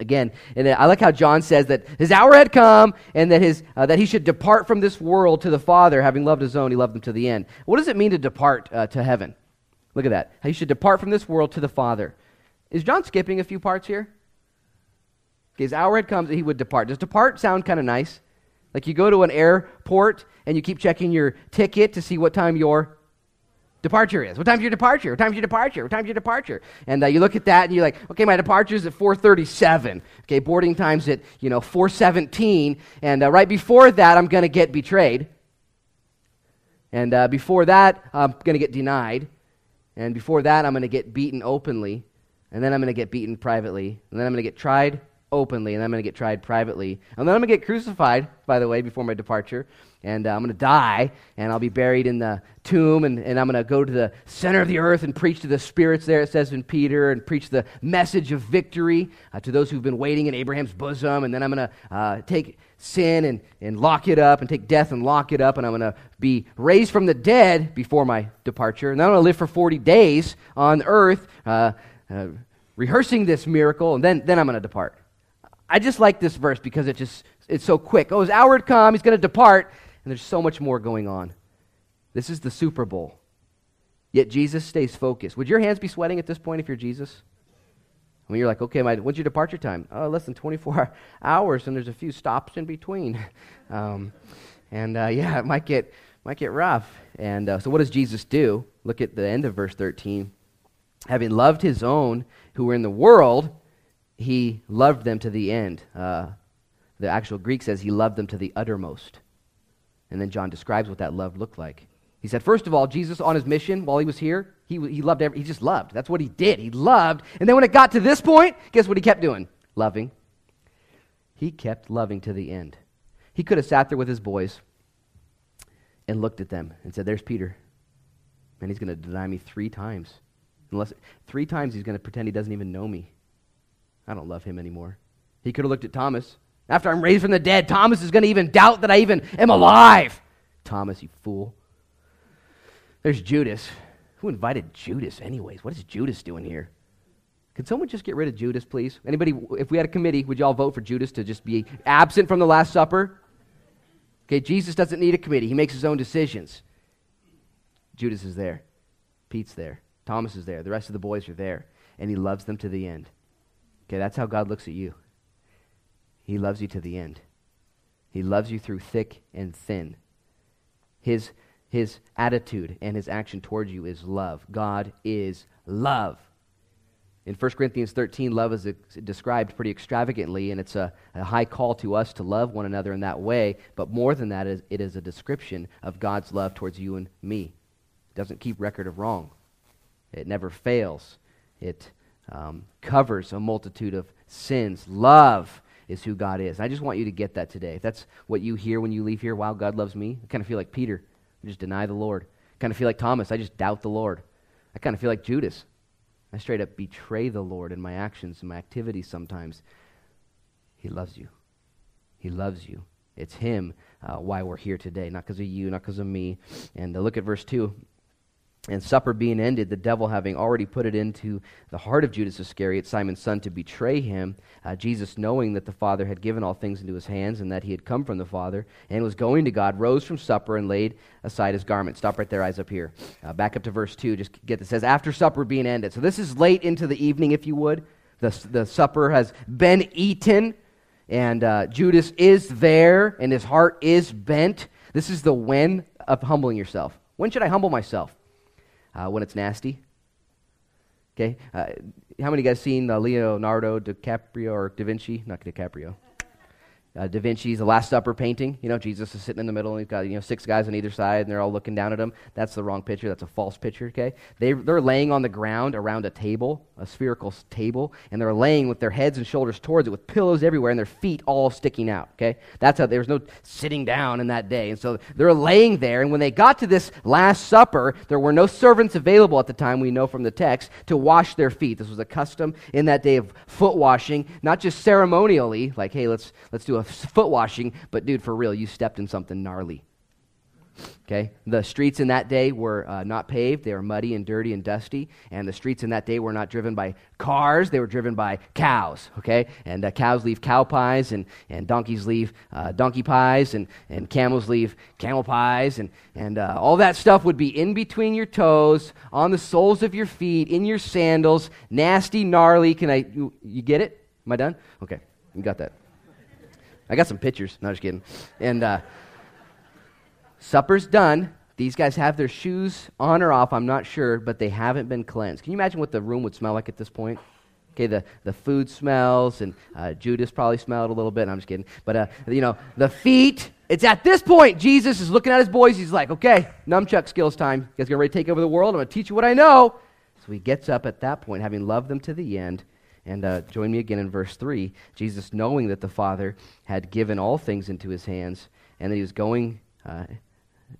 [SPEAKER 1] Again, and I like how John says that his hour had come and that, his, uh, that he should depart from this world to the Father, having loved his own, he loved them to the end. What does it mean to depart uh, to heaven? Look at that. He should depart from this world to the Father. Is John skipping a few parts here? His hour had come that he would depart. Does depart sound kind of nice? Like you go to an airport and you keep checking your ticket to see what time your departure is. What time's your departure? What time's your departure? What time's your departure? And uh, you look at that and you're like, okay, my departure is at 4:37. Okay, boarding time's at you know 4:17, and uh, right before that, I'm to get betrayed. And uh, before that, I'm to get denied. And before that, I'm to get beaten openly. And then I'm to get beaten privately. And then I'm to get tried openly, and I'm going to get tried privately. And then I'm going to get crucified, by the way, before my departure. And uh, I'm going to die, and I'll be buried in the tomb, and, and I'm going to go to the center of the earth and preach to the spirits there, it says in Peter, and preach the message of victory uh, to those who've been waiting in Abraham's bosom. And then I'm going to uh, take sin and, and lock it up, and take death and lock it up, and I'm going to be raised from the dead before my departure. And then I'm going to live for 40 days on earth uh, uh, rehearsing this miracle, and then, then I'm going to depart. I just like this verse because it just it's so quick. Oh, his hour had come, he's going to depart, and there's so much more going on. This is the Super Bowl. Yet Jesus stays focused. Would your hands be sweating at this point if you're Jesus? When you're like, okay, my, when's your departure time? Oh, less than 24 hours, and there's a few stops in between. Um, and uh, yeah, it might get, might get rough. And uh, so, what does Jesus do? Look at the end of verse 13. having loved his own who were in the world, he loved them to the end. Uh, the actual Greek says he loved them to the uttermost. And then John describes what that love looked like. He said, first of all, Jesus on his mission while he was here, he, he loved every, he just loved. That's what he did. He loved. And then when it got to this point, guess what he kept doing? Loving. He kept loving to the end. He could have sat there with his boys and looked at them and said, There's Peter. And he's going to deny me three times. Unless three times he's going to pretend he doesn't even know me. I don't love him anymore. He could have looked at Thomas. After I'm raised from the dead, Thomas is going to even doubt that I even am alive. Thomas, you fool. There's Judas. Who invited Judas, anyways? What is Judas doing here? Could someone just get rid of Judas, please? Anybody, if we had a committee, would y'all vote for Judas to just be absent from the Last Supper? Okay, Jesus doesn't need a committee, he makes his own decisions. Judas is there, Pete's there, Thomas is there, the rest of the boys are there, and he loves them to the end. Okay, that's how God looks at you. He loves you to the end. He loves you through thick and thin. His, his attitude and his action towards you is love. God is love. In 1 Corinthians 13, love is described pretty extravagantly, and it's a, a, high call to us to love one another in that way. But more than that, it is a description of God's love towards you and me. It doesn't keep record of wrong, it never fails. It um, covers a multitude of sins. Love is who God is. I just want you to get that today. If that's what you hear when you leave here, wow, God loves me, I kind of feel like Peter. I just deny the Lord. I kind of feel like Thomas. I just doubt the Lord. I kind of feel like Judas. I straight up betray the Lord in my actions and my activities sometimes. He loves you. He loves you. It's Him uh, why we're here today, not because of you, not because of me. And uh, look at verse 2. And supper being ended, the devil having already put it into the heart of Judas Iscariot, Simon's son, to betray him, uh, Jesus, knowing that the Father had given all things into his hands and that he had come from the Father and was going to God, rose from supper and laid aside his garment. Stop right there, eyes up here. Uh, back up to verse 2. Just get this. It says, after supper being ended. So this is late into the evening, if you would. The, the supper has been eaten, and uh, Judas is there, and his heart is bent. This is the when of humbling yourself. When should I humble myself? Uh, when it's nasty. Okay, uh, how many of you guys seen uh, Leonardo DiCaprio or Da Vinci? Not DiCaprio uh, Da Vinci's The Last Supper painting. You know, Jesus is sitting in the middle, and he's got you know six guys on either side, and they're all looking down at him. That's the wrong picture. That's a false picture. Okay, they they're laying on the ground around a table, a spherical table, and they're laying with their heads and shoulders towards it, with pillows everywhere, and their feet all sticking out. Okay, that's how there was no sitting down in that day, and so they're laying there. And when they got to this Last Supper, there were no servants available at the time. We know from the text to wash their feet. This was a custom in that day of foot washing, not just ceremonially, like hey, let's let's do a foot washing, but dude, for real, you stepped in something gnarly. Okay? The streets in that day were uh, not paved. They were muddy and dirty and dusty. And the streets in that day were not driven by cars. They were driven by cows. Okay? And uh, cows leave cow pies, and, and donkeys leave uh, donkey pies, and, and camels leave camel pies. And, and uh, all that stuff would be in between your toes, on the soles of your feet, in your sandals. Nasty, gnarly. Can I, you, you get it? Am I done? Okay. You got that. I got some pictures. No, just kidding. And uh, supper's done. These guys have their shoes on or off, I'm not sure, but they haven't been cleansed. Can you imagine what the room would smell like at this point? Okay, the, the food smells, and uh, Judas probably smelled a little bit. I'm just kidding. But, uh, you know, the feet, it's at this point Jesus is looking at his boys. He's like, okay, nunchuck skills time. You guys get ready to take over the world? I'm going to teach you what I know. So he gets up at that point, having loved them to the end, and uh, join me again in verse 3. Jesus, knowing that the Father had given all things into his hands and that he was going, uh,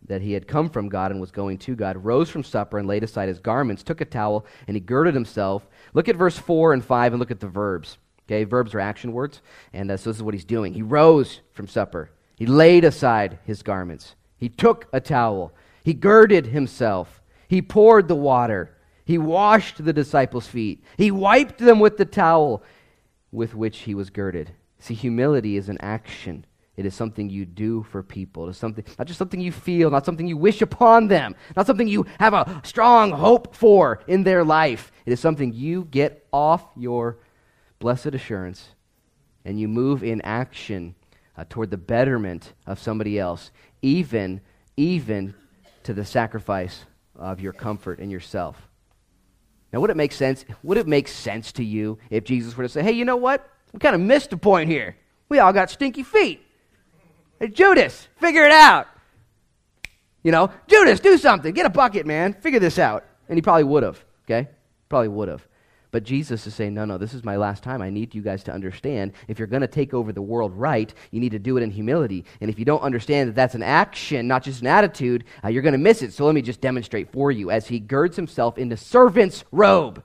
[SPEAKER 1] that he had come from God and was going to God, rose from supper and laid aside his garments, took a towel, and he girded himself. Look at verse 4 and 5 and look at the verbs. Okay, verbs are action words. And uh, so this is what he's doing. He rose from supper, he laid aside his garments, he took a towel, he girded himself, he poured the water. He washed the disciples' feet. He wiped them with the towel with which he was girded. See, humility is an action. It is something you do for people. It is something, not just something you feel, not something you wish upon them, not something you have a strong hope for in their life. It is something you get off your blessed assurance and you move in action uh, toward the betterment of somebody else, even, even to the sacrifice of your comfort and yourself. Now, would it make sense? Would it make sense to you if Jesus were to say, hey, you know what? We kind of missed a point here. We all got stinky feet. Hey, Judas, figure it out. You know, Judas, do something. Get a bucket, man. Figure this out. And he probably would have, okay? Probably would have. But Jesus is saying, no, no, this is my last time. I need you guys to understand if you're going to take over the world right, you need to do it in humility. And if you don't understand that that's an action, not just an attitude, uh, you're going to miss it. So let me just demonstrate for you as he girds himself in the servant's robe.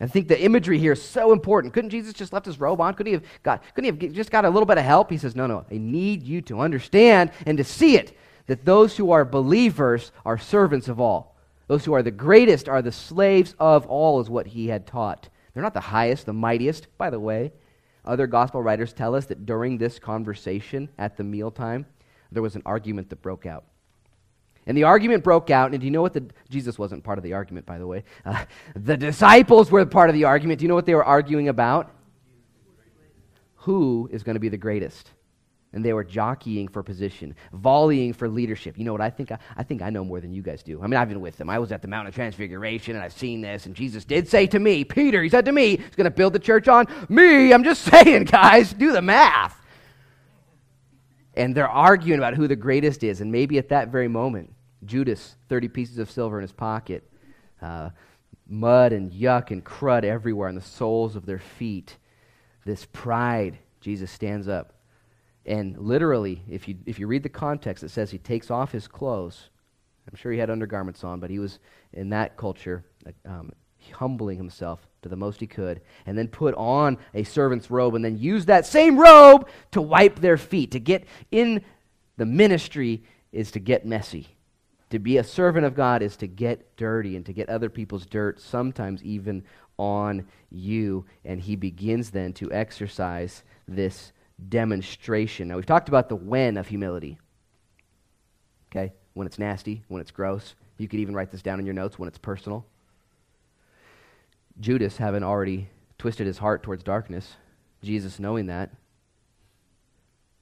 [SPEAKER 1] I think the imagery here is so important. Couldn't Jesus just left his robe on? Couldn't he have got couldn't he have just got a little bit of help? He says, "No, no. I need you to understand and to see it that those who are believers are servants of all." Those who are the greatest are the slaves of all, is what he had taught. They're not the highest, the mightiest. By the way, other gospel writers tell us that during this conversation at the mealtime, there was an argument that broke out. And the argument broke out, and do you know what the. Jesus wasn't part of the argument, by the way. Uh, the disciples were part of the argument. Do you know what they were arguing about? Who is going to be the greatest? and they were jockeying for position, volleying for leadership. You know what I think? I, I, think I know more than you guys do. I mean, I've been with them. I was at the Mount of Transfiguration, and I've seen this. And Jesus did say to me, Peter, he said to me, he's going to build the church on me. I'm just saying, guys, do the math. And they're arguing about who the greatest is. And maybe at that very moment, Judas, 30 pieces of silver in his pocket, uh, mud and yuck and crud everywhere on the soles of their feet. This pride, Jesus stands up and literally, if you, if you read the context, it says he takes off his clothes. I'm sure he had undergarments on, but he was in that culture um, humbling himself to the most he could, and then put on a servant's robe, and then use that same robe to wipe their feet. To get in the ministry is to get messy. To be a servant of God is to get dirty and to get other people's dirt, sometimes even on you. And he begins then to exercise this demonstration. Now, we've talked about the when of humility. Okay? When it's nasty, when it's gross. You could even write this down in your notes when it's personal. Judas, having already twisted his heart towards darkness, Jesus knowing that,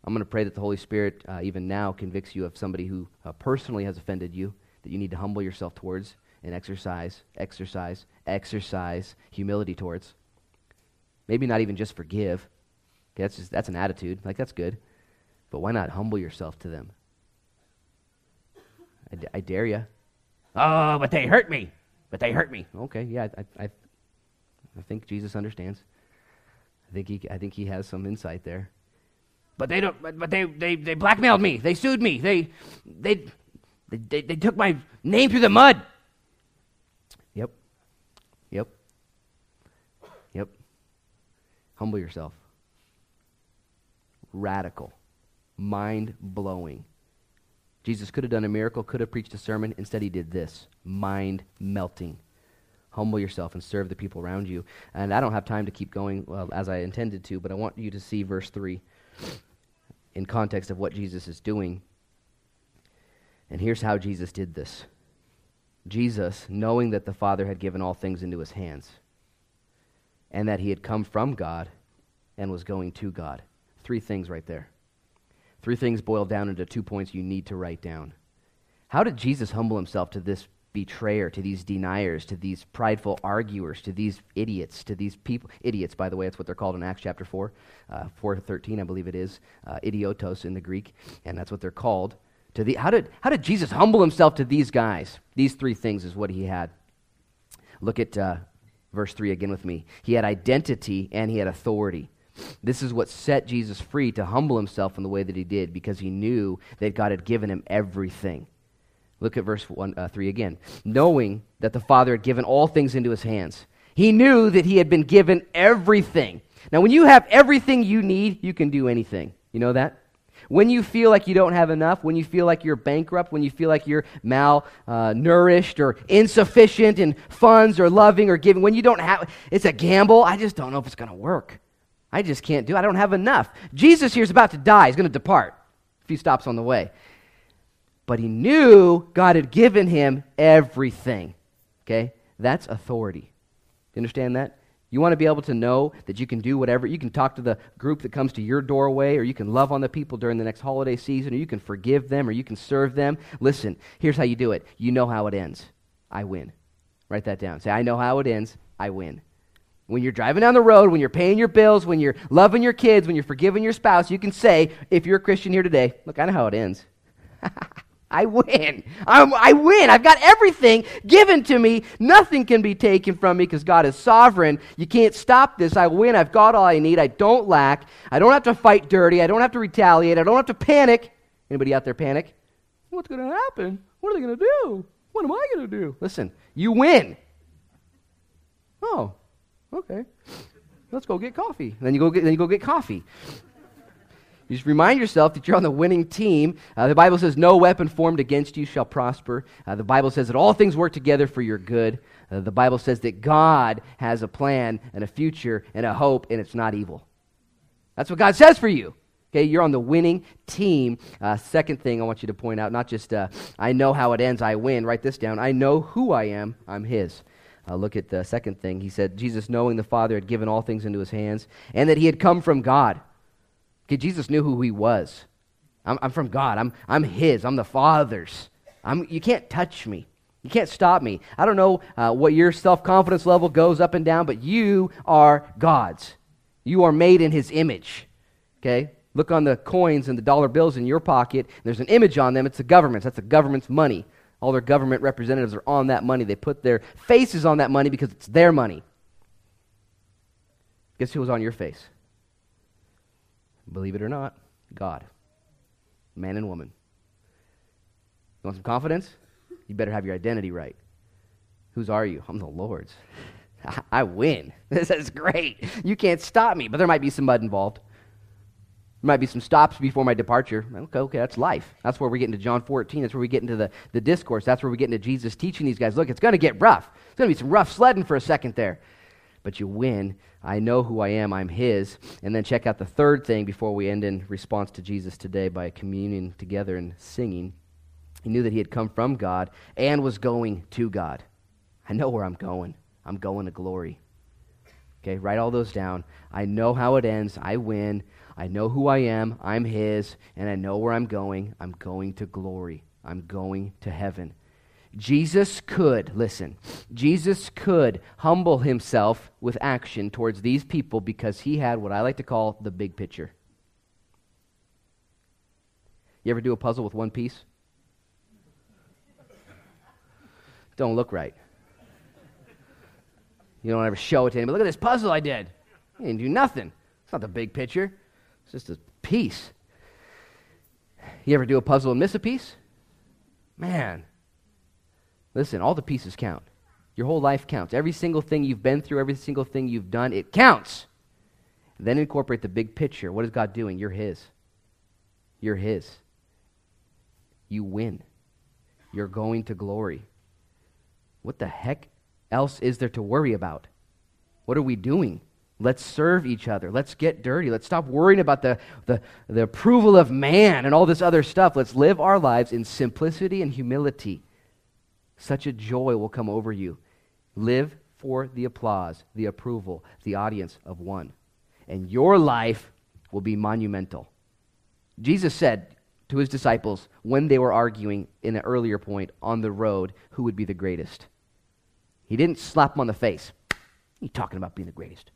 [SPEAKER 1] I'm going to pray that the Holy Spirit, uh, even now, convicts you of somebody who uh, personally has offended you, that you need to humble yourself towards and exercise, exercise, exercise humility towards. Maybe not even just forgive, Okay, that's, just, that's an attitude. Like, that's good. But why not humble yourself to them? I, d- I dare you. Oh, but they hurt me. But they hurt me. Okay, yeah, I, I, I think Jesus understands. I think he, I think he has some insight there. But they don't. But, they, they, they blackmailed me. They sued me. They, they, they, they, they took my name through the mud. Yep. Yep. Yep. Humble yourself radical, mind blowing. Jesus could have done a miracle, could have preached a sermon. Instead, he did this mind melting. Humble yourself and serve the people around you. And I don't have time to keep going well, as I intended to, but I want you to see verse 3 in context of what Jesus is doing. And here's how Jesus did this Jesus, knowing that the Father had given all things into his hands, and that he had come from God and was going to God. Three things right there. Three things boiled down into two points you need to write down. How did Jesus humble himself to this betrayer, to these deniers, to these prideful arguers, to these idiots, to these people? Idiots, by the way, that's what they're called in Acts chapter 4, uh, 4 to 13, I believe it is. Uh, idiotos in the Greek, and that's what they're called. To the, how, did, how did Jesus humble himself to these guys? These three things is what he had. Look at uh, verse 3 again with me. He had identity and he had authority. This is what set Jesus free to humble himself in the way that he did because he knew that God had given him everything. Look at verse one, uh, 3 again. Knowing that the Father had given all things into his hands, he knew that he had been given everything. Now, when you have everything you need, you can do anything. You know that? When you feel like you don't have enough, when you feel like you're bankrupt, when you feel like you're malnourished uh, or insufficient in funds or loving or giving, when you don't have, it's a gamble. I just don't know if it's going to work. I just can't do it. I don't have enough. Jesus here is about to die. He's going to depart. A few stops on the way. But he knew God had given him everything. Okay? That's authority. You understand that? You want to be able to know that you can do whatever. You can talk to the group that comes to your doorway, or you can love on the people during the next holiday season, or you can forgive them, or you can serve them. Listen, here's how you do it. You know how it ends. I win. Write that down. Say, I know how it ends. I win. When you're driving down the road, when you're paying your bills, when you're loving your kids, when you're forgiving your spouse, you can say, if you're a Christian here today, look, I know how it ends. I win. I'm, i win. I've got everything given to me. Nothing can be taken from me because God is sovereign. You can't stop this. I win. I've got all I need. I don't lack. I don't have to fight dirty. I don't have to retaliate. I don't have to panic. Anybody out there panic? What's going to happen? What are they going to do? What am I going to do? Listen, you win. Oh, okay. Let's go get coffee. Then you go get, then you go get coffee. You just remind yourself that you're on the winning team. Uh, the Bible says, No weapon formed against you shall prosper. Uh, the Bible says that all things work together for your good. Uh, the Bible says that God has a plan and a future and a hope, and it's not evil. That's what God says for you. Okay, you're on the winning team. Uh, second thing I want you to point out not just uh, I know how it ends, I win. Write this down. I know who I am, I'm His. Uh, look at the second thing. He said, Jesus, knowing the Father had given all things into His hands, and that He had come from God. Okay, Jesus knew who he was. I'm, I'm from God. I'm, I'm his. I'm the Father's. I'm, you can't touch me. You can't stop me. I don't know uh, what your self confidence level goes up and down, but you are God's. You are made in his image. Okay? Look on the coins and the dollar bills in your pocket. There's an image on them. It's the government's. That's the government's money. All their government representatives are on that money. They put their faces on that money because it's their money. Guess who was on your face? Believe it or not, God. Man and woman. You want some confidence? You better have your identity right. Whose are you? I'm the Lord's. I win. This is great. You can't stop me, but there might be some mud involved. There might be some stops before my departure. Okay, okay, that's life. That's where we get into John 14. That's where we get into the, the discourse. That's where we get into Jesus teaching these guys. Look, it's going to get rough. It's going to be some rough sledding for a second there but you win. I know who I am, I'm His. And then check out the third thing before we end in response to Jesus today by communing together and singing. He knew that he had come from God and was going to God. I know where I'm going. I'm going to glory. Okay, write all those down. I know how it ends. I win. I know who I am. I'm His. And I know where I'm going. I'm going to glory. I'm going to heaven. Jesus could, listen, Jesus could humble himself with action towards these people because he had what I like to call the big picture. You ever do a puzzle with one piece? Don't look right. You don't ever show it to anybody. Look at this puzzle I did. You didn't do nothing. It's not the big picture, it's just a piece. You ever do a puzzle and miss a piece? Man, Listen, all the pieces count. Your whole life counts. Every single thing you've been through, every single thing you've done, it counts. Then incorporate the big picture. What is God doing? You're His. You're His. You win. You're going to glory. What the heck else is there to worry about? What are we doing? Let's serve each other. Let's get dirty. Let's stop worrying about the, the, the approval of man and all this other stuff. Let's live our lives in simplicity and humility such a joy will come over you. Live for the applause, the approval, the audience of one. And your life will be monumental. Jesus said to his disciples when they were arguing in an earlier point on the road who would be the greatest. He didn't slap them on the face. He's talking about being the greatest.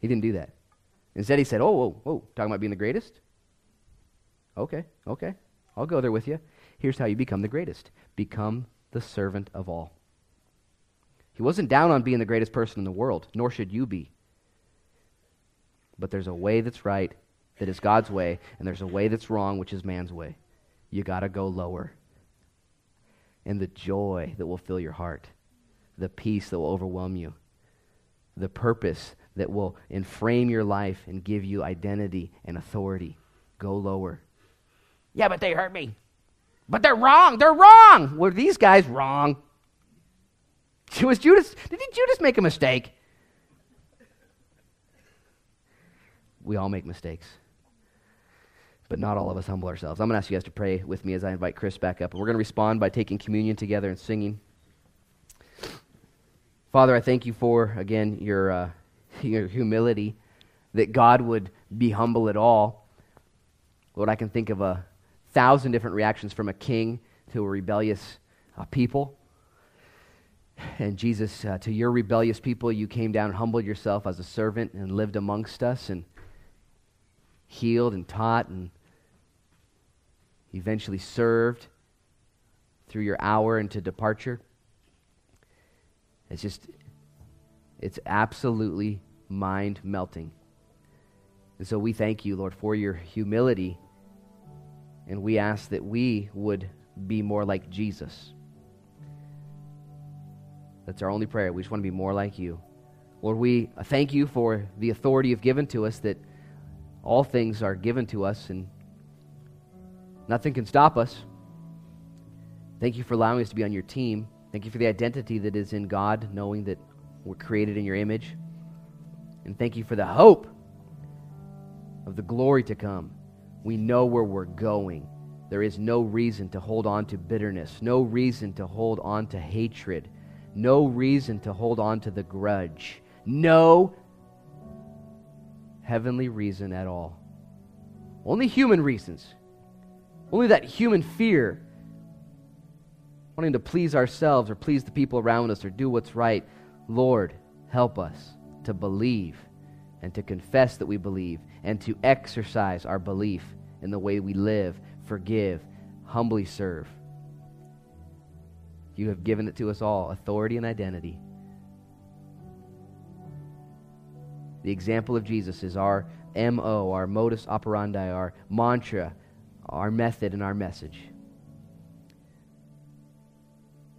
[SPEAKER 1] He didn't do that. Instead, he said, Oh, whoa, whoa, talking about being the greatest? Okay, okay. I'll go there with you. Here's how you become the greatest become the servant of all. He wasn't down on being the greatest person in the world, nor should you be. But there's a way that's right, that is God's way, and there's a way that's wrong, which is man's way. You got to go lower. And the joy that will fill your heart, the peace that will overwhelm you, the purpose that will enframe your life and give you identity and authority. Go lower. Yeah, but they hurt me. But they're wrong. They're wrong. Were these guys wrong? Was Judas, did Judas make a mistake? We all make mistakes. But not all of us humble ourselves. I'm going to ask you guys to pray with me as I invite Chris back up. We're going to respond by taking communion together and singing. Father, I thank you for, again, your, uh, your humility, that God would be humble at all. Lord, I can think of a thousand different reactions from a king to a rebellious uh, people. And Jesus, uh, to your rebellious people, you came down and humbled yourself as a servant and lived amongst us and healed and taught and eventually served through your hour into departure. It's just, it's absolutely mind melting. And so we thank you, Lord, for your humility. And we ask that we would be more like Jesus. That's our only prayer. We just want to be more like you. Lord, we thank you for the authority you've given to us that all things are given to us and nothing can stop us. Thank you for allowing us to be on your team. Thank you for the identity that is in God, knowing that we're created in your image. And thank you for the hope of the glory to come. We know where we're going. There is no reason to hold on to bitterness, no reason to hold on to hatred, no reason to hold on to the grudge, no heavenly reason at all. Only human reasons. Only that human fear, wanting to please ourselves or please the people around us or do what's right. Lord, help us to believe and to confess that we believe and to exercise our belief in the way we live, forgive, humbly serve. You have given it to us all authority and identity. The example of Jesus is our MO, our modus operandi, our mantra, our method, and our message.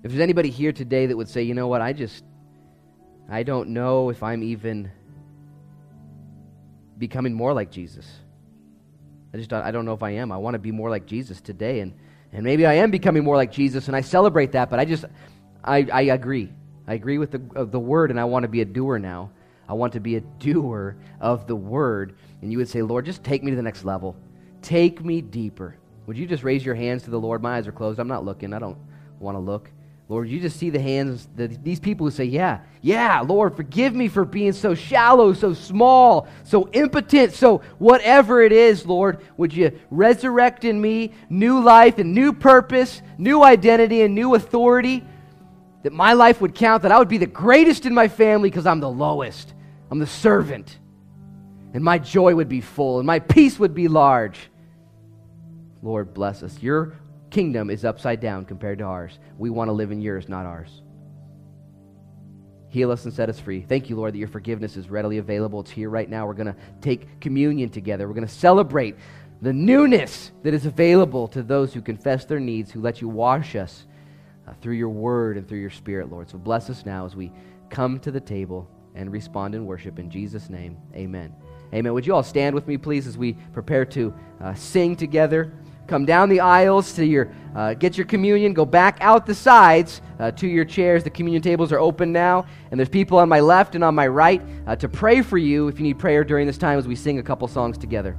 [SPEAKER 1] If there's anybody here today that would say, you know what, I just, I don't know if I'm even becoming more like Jesus. I just don't, I don't know if I am. I want to be more like Jesus today, and and maybe I am becoming more like Jesus, and I celebrate that. But I just I, I agree. I agree with the the word, and I want to be a doer now. I want to be a doer of the word. And you would say, Lord, just take me to the next level. Take me deeper. Would you just raise your hands to the Lord? My eyes are closed. I'm not looking. I don't want to look. Lord, you just see the hands, the, these people who say, Yeah, yeah, Lord, forgive me for being so shallow, so small, so impotent, so whatever it is, Lord, would you resurrect in me new life and new purpose, new identity and new authority? That my life would count, that I would be the greatest in my family because I'm the lowest. I'm the servant. And my joy would be full, and my peace would be large. Lord, bless us. Your kingdom is upside down compared to ours. We want to live in yours, not ours. Heal us and set us free. Thank you, Lord, that your forgiveness is readily available. It's here right now. We're going to take communion together. We're going to celebrate the newness that is available to those who confess their needs, who let you wash us uh, through your word and through your spirit, Lord. So bless us now as we come to the table and respond in worship. In Jesus' name, amen. Amen. Would you all stand with me, please, as we prepare to uh, sing together? Come down the aisles to your uh, get your communion. Go back out the sides uh, to your chairs. The communion tables are open now. And there's people on my left and on my right uh, to pray for you if you need prayer during this time as we sing a couple songs together